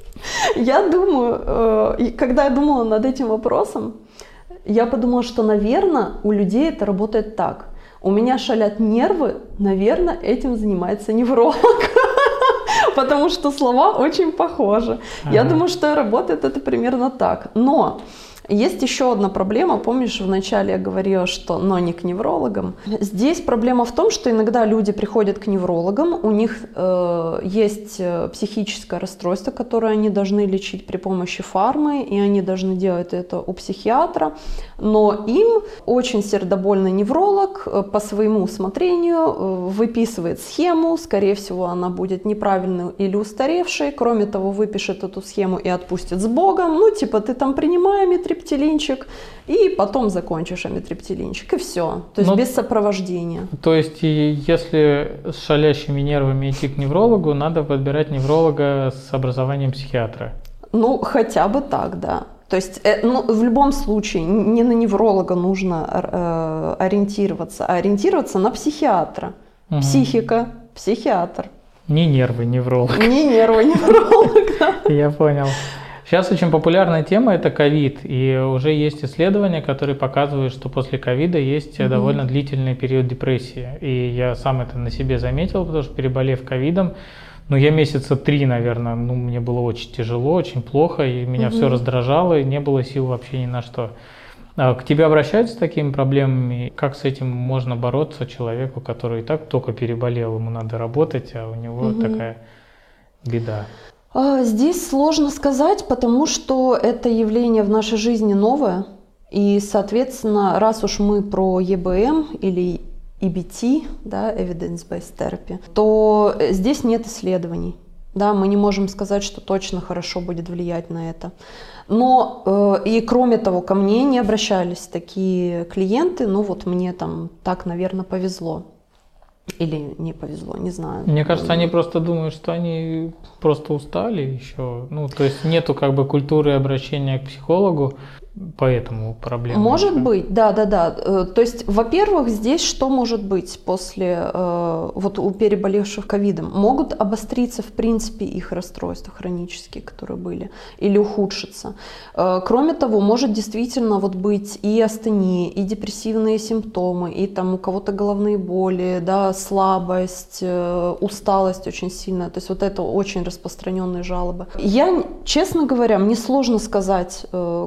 <laughs> Я думаю, э, когда я думала над этим вопросом, я подумала, что, наверное, у людей это работает так. У меня шалят нервы, наверное, этим занимается невролог. <laughs> <laughs> Потому что слова очень похожи. Я думаю, что работает это примерно так. Но есть еще одна проблема. Помнишь, вначале я говорила, что но не к неврологам. Здесь проблема в том, что иногда люди приходят к неврологам, у них э, есть э, психическое расстройство, которое они должны лечить при помощи фармы, и они должны делать это у психиатра. Но им очень сердобольный невролог э, по своему усмотрению э, выписывает схему, скорее всего, она будет неправильной или устаревшей. Кроме того, выпишет эту схему и отпустит с Богом. Ну, типа, ты там принимай амитриптилинчик, и потом закончишь амитриптилинчик, и все. То есть Ну, без сопровождения. То есть, если с шалящими нервами идти к неврологу, надо подбирать невролога с образованием психиатра. Ну, хотя бы так, да. То есть, э, ну, в любом случае, не на невролога нужно э, ориентироваться, а ориентироваться на психиатра. Мгм. Психика, психиатр. Не нервы, невролог. Не нервы <laughs> невролога. Я понял. Сейчас очень популярная тема это ковид, и уже есть исследования, которые показывают, что после ковида есть Мгм. довольно длительный период депрессии. И я сам это на себе заметил, потому что переболев ковидом, ну я месяца три, наверное, ну мне было очень тяжело, очень плохо, и меня все Мгм. раздражало, и не было сил вообще ни на что. А К тебе обращаются с такими проблемами? Как с этим можно бороться человеку, который и так только переболел, ему надо работать, а у него Мгм. такая беда? А, Здесь сложно сказать, потому что это явление в нашей жизни новое. И, соответственно, раз уж мы про ЕБМ или EBT, да, Evidence-Based Therapy, то здесь нет исследований. Да, мы не можем сказать, что точно хорошо будет влиять на это. Но э, и кроме того, ко мне не обращались такие клиенты. Ну вот мне там так, наверное, повезло. Или не повезло, не знаю. Мне кажется, они просто думают, что они просто устали еще. Ну, то есть нету как бы культуры обращения к психологу. Поэтому проблема. Может еще. быть, да, да, да. Э, То есть, во-первых, здесь что может быть после э, вот у переболевших ковидом? Могут обостриться, в принципе, их расстройства хронические, которые были, или ухудшиться. Э, Кроме того, может действительно вот быть и астения, и депрессивные симптомы, и там у кого-то головные боли, да, слабость, усталость очень сильная. То есть вот это очень распространенные жалобы. Я, честно говоря, мне сложно сказать,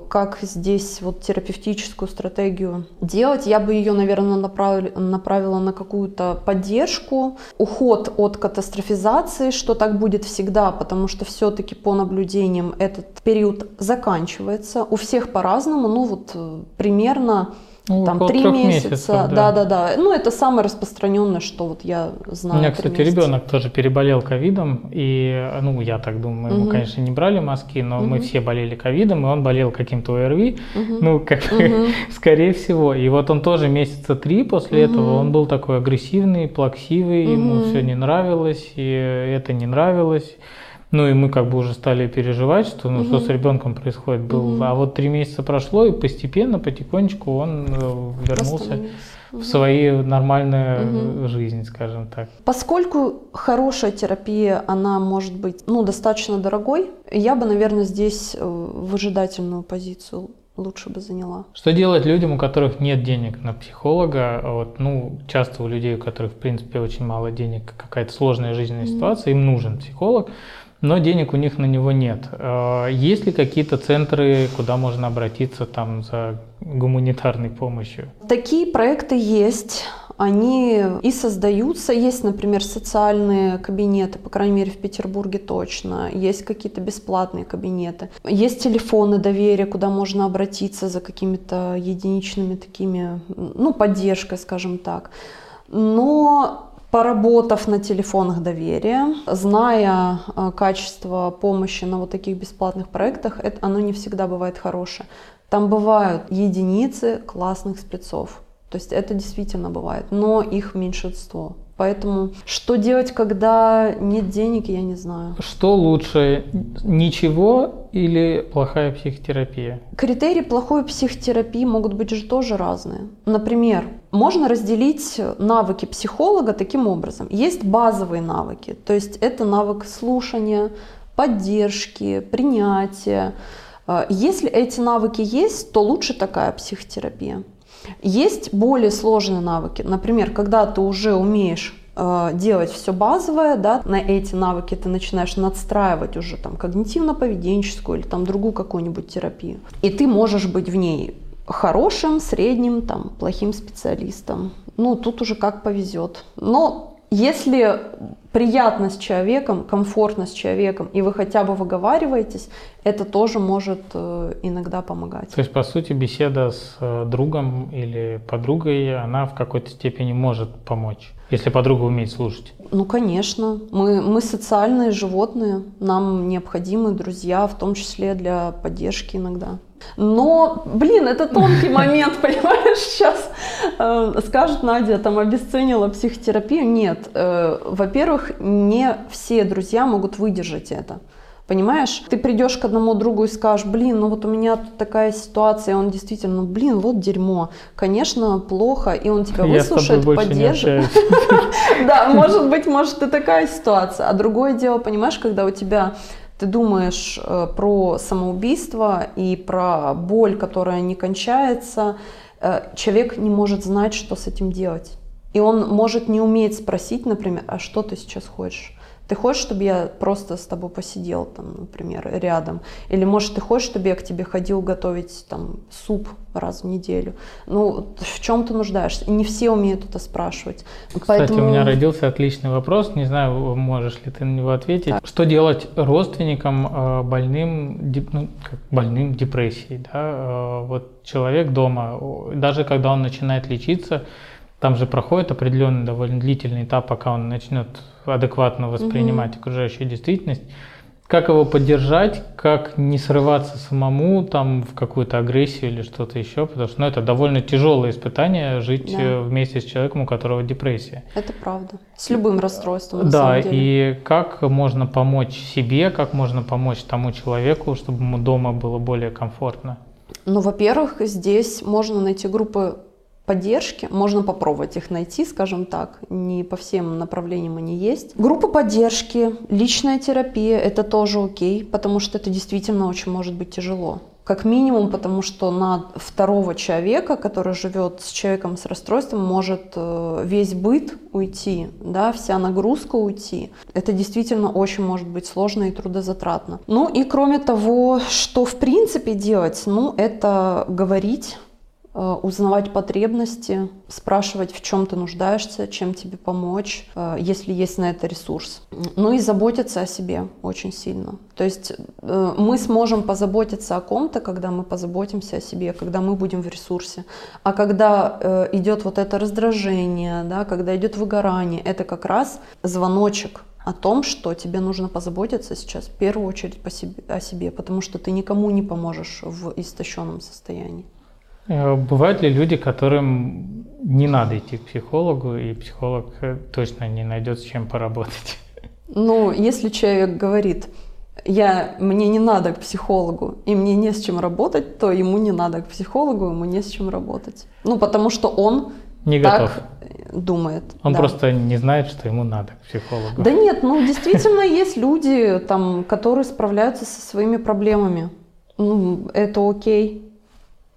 как здесь вот терапевтическую стратегию делать. Я бы ее, наверное, направила, направила на какую-то поддержку, уход от катастрофизации, что так будет всегда, потому что все-таки по наблюдениям этот период заканчивается. У всех по-разному, ну вот э, примерно Ну, там три месяца, месяцев, да, да. да. Ну это самое распространенное, что вот я У знаю. меня, три кстати, месяца. ребенок тоже переболел ковидом, и, ну, я так думаю, ему, Мгм. конечно, не брали маски, но мы Мгм. все болели ковидом, и он болел каким-то ОРВИ, Мгм. ну, как Мгм. <laughs> скорее всего. И вот он тоже месяца три после Мгм. этого, он был такой агрессивный, плаксивый, ему Мгм. все не нравилось, и это не нравилось. Ну и мы как бы уже стали переживать, что ну что Мгм. с ребенком происходит. Был, Мгм. а вот три месяца прошло и постепенно, потихонечку он э, вернулся в Мгм. свою нормальную Мгм. жизнь, скажем так. Поскольку хорошая терапия, она может быть ну, достаточно дорогой, я бы, наверное, здесь э, выжидательную позицию лучше бы заняла. Что делать людям, у которых нет денег на психолога? Вот, ну, часто у людей, у которых, в принципе, очень мало денег, какая-то сложная жизненная Мгм. ситуация, им нужен психолог, но денег у них на него нет. Э, Есть ли какие-то центры, куда можно обратиться там за гуманитарной помощью? Такие проекты есть. Они и создаются. Есть, например, социальные кабинеты, по крайней мере, в Петербурге точно. Есть какие-то бесплатные кабинеты. Есть телефоны доверия, куда можно обратиться за какими-то единичными такими, ну, поддержкой, скажем так. Но поработав на телефонах доверия, зная э, качество помощи на вот таких бесплатных проектах, это, оно не всегда бывает хорошее. Там бывают единицы классных спецов. То есть это действительно бывает, но их меньшинство. Поэтому что делать, когда нет денег, я не знаю. Что лучше, ничего или плохая психотерапия? Критерии плохой психотерапии могут быть же тоже разные. Например, можно разделить навыки психолога таким образом. Есть базовые навыки, то есть это навык слушания, поддержки, принятия. Э, Если эти навыки есть, то лучше такая психотерапия. Есть более сложные навыки. Например, когда ты уже умеешь э, делать все базовое, да, на эти навыки ты начинаешь надстраивать уже там когнитивно-поведенческую или там другую какую-нибудь терапию. И ты можешь быть в ней хорошим, средним, там, плохим специалистом. Ну, тут уже как повезет. Но если приятно с человеком, комфортно с человеком, и вы хотя бы выговариваетесь, это тоже может э, иногда помогать. То есть, по сути, беседа с э, другом или подругой, она в какой-то степени может помочь, если подруга умеет слушать. Ну, конечно. Мы, мы социальные животные, нам необходимы друзья, в том числе для поддержки иногда. Но, блин, это тонкий <laughs> момент, понимаешь, сейчас э, скажет Надя, там обесценила психотерапию. Нет, э, во-первых, не все друзья могут выдержать это. Понимаешь, ты придешь к одному другу и скажешь, блин, ну вот у меня тут такая ситуация, и он действительно, ну, блин, вот дерьмо, конечно, плохо, и он тебя Я выслушает, поддержит. <laughs> Да, может быть, может и такая ситуация. А другое дело, понимаешь, когда у тебя ты думаешь э, про самоубийство и про боль, которая не кончается, э, человек не может знать, что с этим делать. И он может не уметь спросить, например, а что ты сейчас хочешь? Ты хочешь, чтобы я просто с тобой посидел, там, например, рядом? Или, может, ты хочешь, чтобы я к тебе ходил готовить там суп раз в неделю? Ну, в чем ты нуждаешься? И не все умеют это спрашивать. Кстати, у меня родился отличный вопрос, не знаю, можешь ли ты на него ответить. Так. Что делать родственникам э, больным, ну, больным депрессией? Да? Э, Вот человек дома, даже когда он начинает лечиться, там же проходит определенный довольно длительный этап, пока он начнет адекватно воспринимать окружающую действительность. Как его поддержать, как не срываться самому там в какую-то агрессию или что-то еще, потому что ну, это довольно тяжелое испытание жить Да. э, вместе с человеком, у которого депрессия. Это правда. С любым расстройством, Да, и как можно помочь себе, как можно помочь тому человеку, чтобы ему дома было более комфортно. Ну, во-первых, здесь можно найти группы поддержки, можно попробовать их найти, скажем так, не по всем направлениям они есть. Группа поддержки, личная терапия, это тоже окей, потому что это действительно очень может быть тяжело. Как минимум, потому что на второго человека, который живет с человеком с расстройством, может э, весь быт уйти, да, вся нагрузка уйти. Это действительно очень может быть сложно и трудозатратно. Ну и кроме того, что в принципе делать, ну это говорить узнавать потребности, спрашивать, в чем ты нуждаешься, чем тебе помочь, э, если есть на это ресурс. Ну и заботиться о себе очень сильно. То есть э, мы сможем позаботиться о ком-то, когда мы позаботимся о себе, когда мы будем в ресурсе. А когда идет вот это раздражение, да, когда идет выгорание, это как раз звоночек о том, что тебе нужно позаботиться сейчас в первую очередь по себе, о себе, потому что ты никому не поможешь в истощенном состоянии. Э, бывают ли люди, которым не надо идти к психологу, и психолог э, точно не найдет с чем поработать? Ну, если человек говорит, я, мне не надо к психологу, и мне не с чем работать, то ему не надо к психологу, ему не с чем работать. Ну, потому что он не так готов. думает. Он да. просто не знает, что ему надо к психологу. Да нет, ну действительно есть люди, там, которые справляются со своими проблемами. Ну, это окей.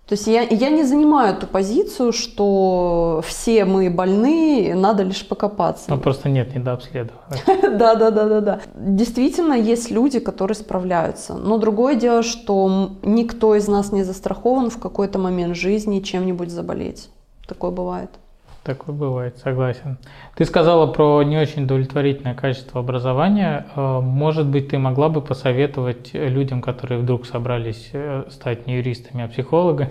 То есть я, я не занимаю ту позицию, что все мы больны, надо лишь покопаться. Ну просто нет недообследованных. <laughs> Да, да, да, да, да. Действительно, есть люди, которые справляются. Но другое дело, что никто из нас не застрахован в какой-то момент жизни чем-нибудь заболеть. Такое бывает. Такое бывает, согласен. Ты сказала про не очень удовлетворительное качество образования. Э, может быть, ты могла бы посоветовать людям, которые вдруг собрались э, стать не юристами, а психологами,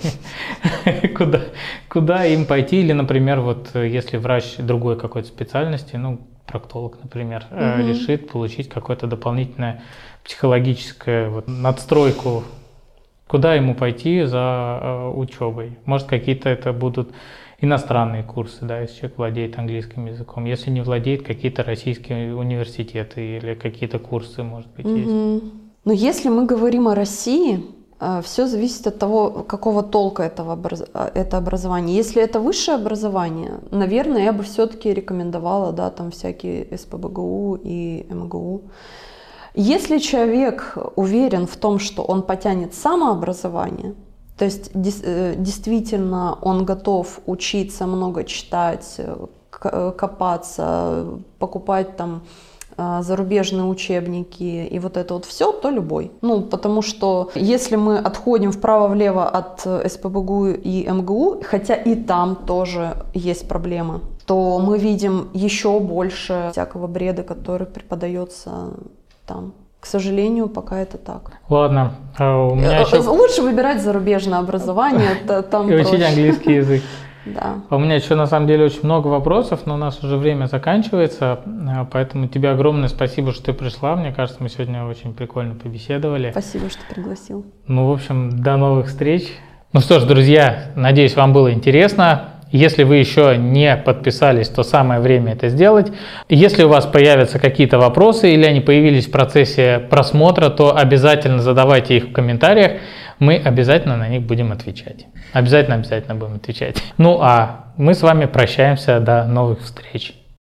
<laughs> куда, куда им пойти? Или, например, вот э, если врач другой какой-то специальности, ну, проктолог, например, угу. решит получить какое-то дополнительное психологическое вот, надстройку, куда ему пойти за учебой? Может, какие-то это будут иностранные курсы, да, если человек владеет английским языком. Если не владеет, какие-то российские университеты или какие-то курсы, может быть, mm-hmm. есть. Но если мы говорим о России, э, все зависит от того, какого толка этого. Э, это образование. Если это высшее образование, наверное, я бы все-таки рекомендовала, да, там всякие СПБГУ и МГУ. Если человек уверен в том, что он потянет самообразование, то есть э, действительно он готов учиться, много читать, э, э, копаться, покупать там зарубежные учебники и вот это вот все, то любой. Ну, потому что если мы отходим вправо-влево от СПБГУ и МГУ, хотя и там тоже есть проблемы, то мы видим еще больше всякого бреда, который преподается там. К сожалению, пока это так. Ладно. А у меня еще... Лучше выбирать зарубежное образование. Там и учить английский язык. <laughs> Да. А у меня еще на самом деле очень много вопросов, но у нас уже время заканчивается, а, поэтому тебе огромное спасибо, что ты пришла. Мне кажется, мы сегодня очень прикольно побеседовали. Спасибо, что пригласил. Ну, в общем, до новых встреч. Ну что ж, друзья, надеюсь, вам было интересно. Если вы еще не подписались, то самое время это сделать. Если у вас появятся какие-то вопросы или они появились в процессе просмотра, то обязательно задавайте их в комментариях. Мы обязательно на них будем отвечать. Обязательно, обязательно будем отвечать. Ну а мы с вами прощаемся до новых встреч.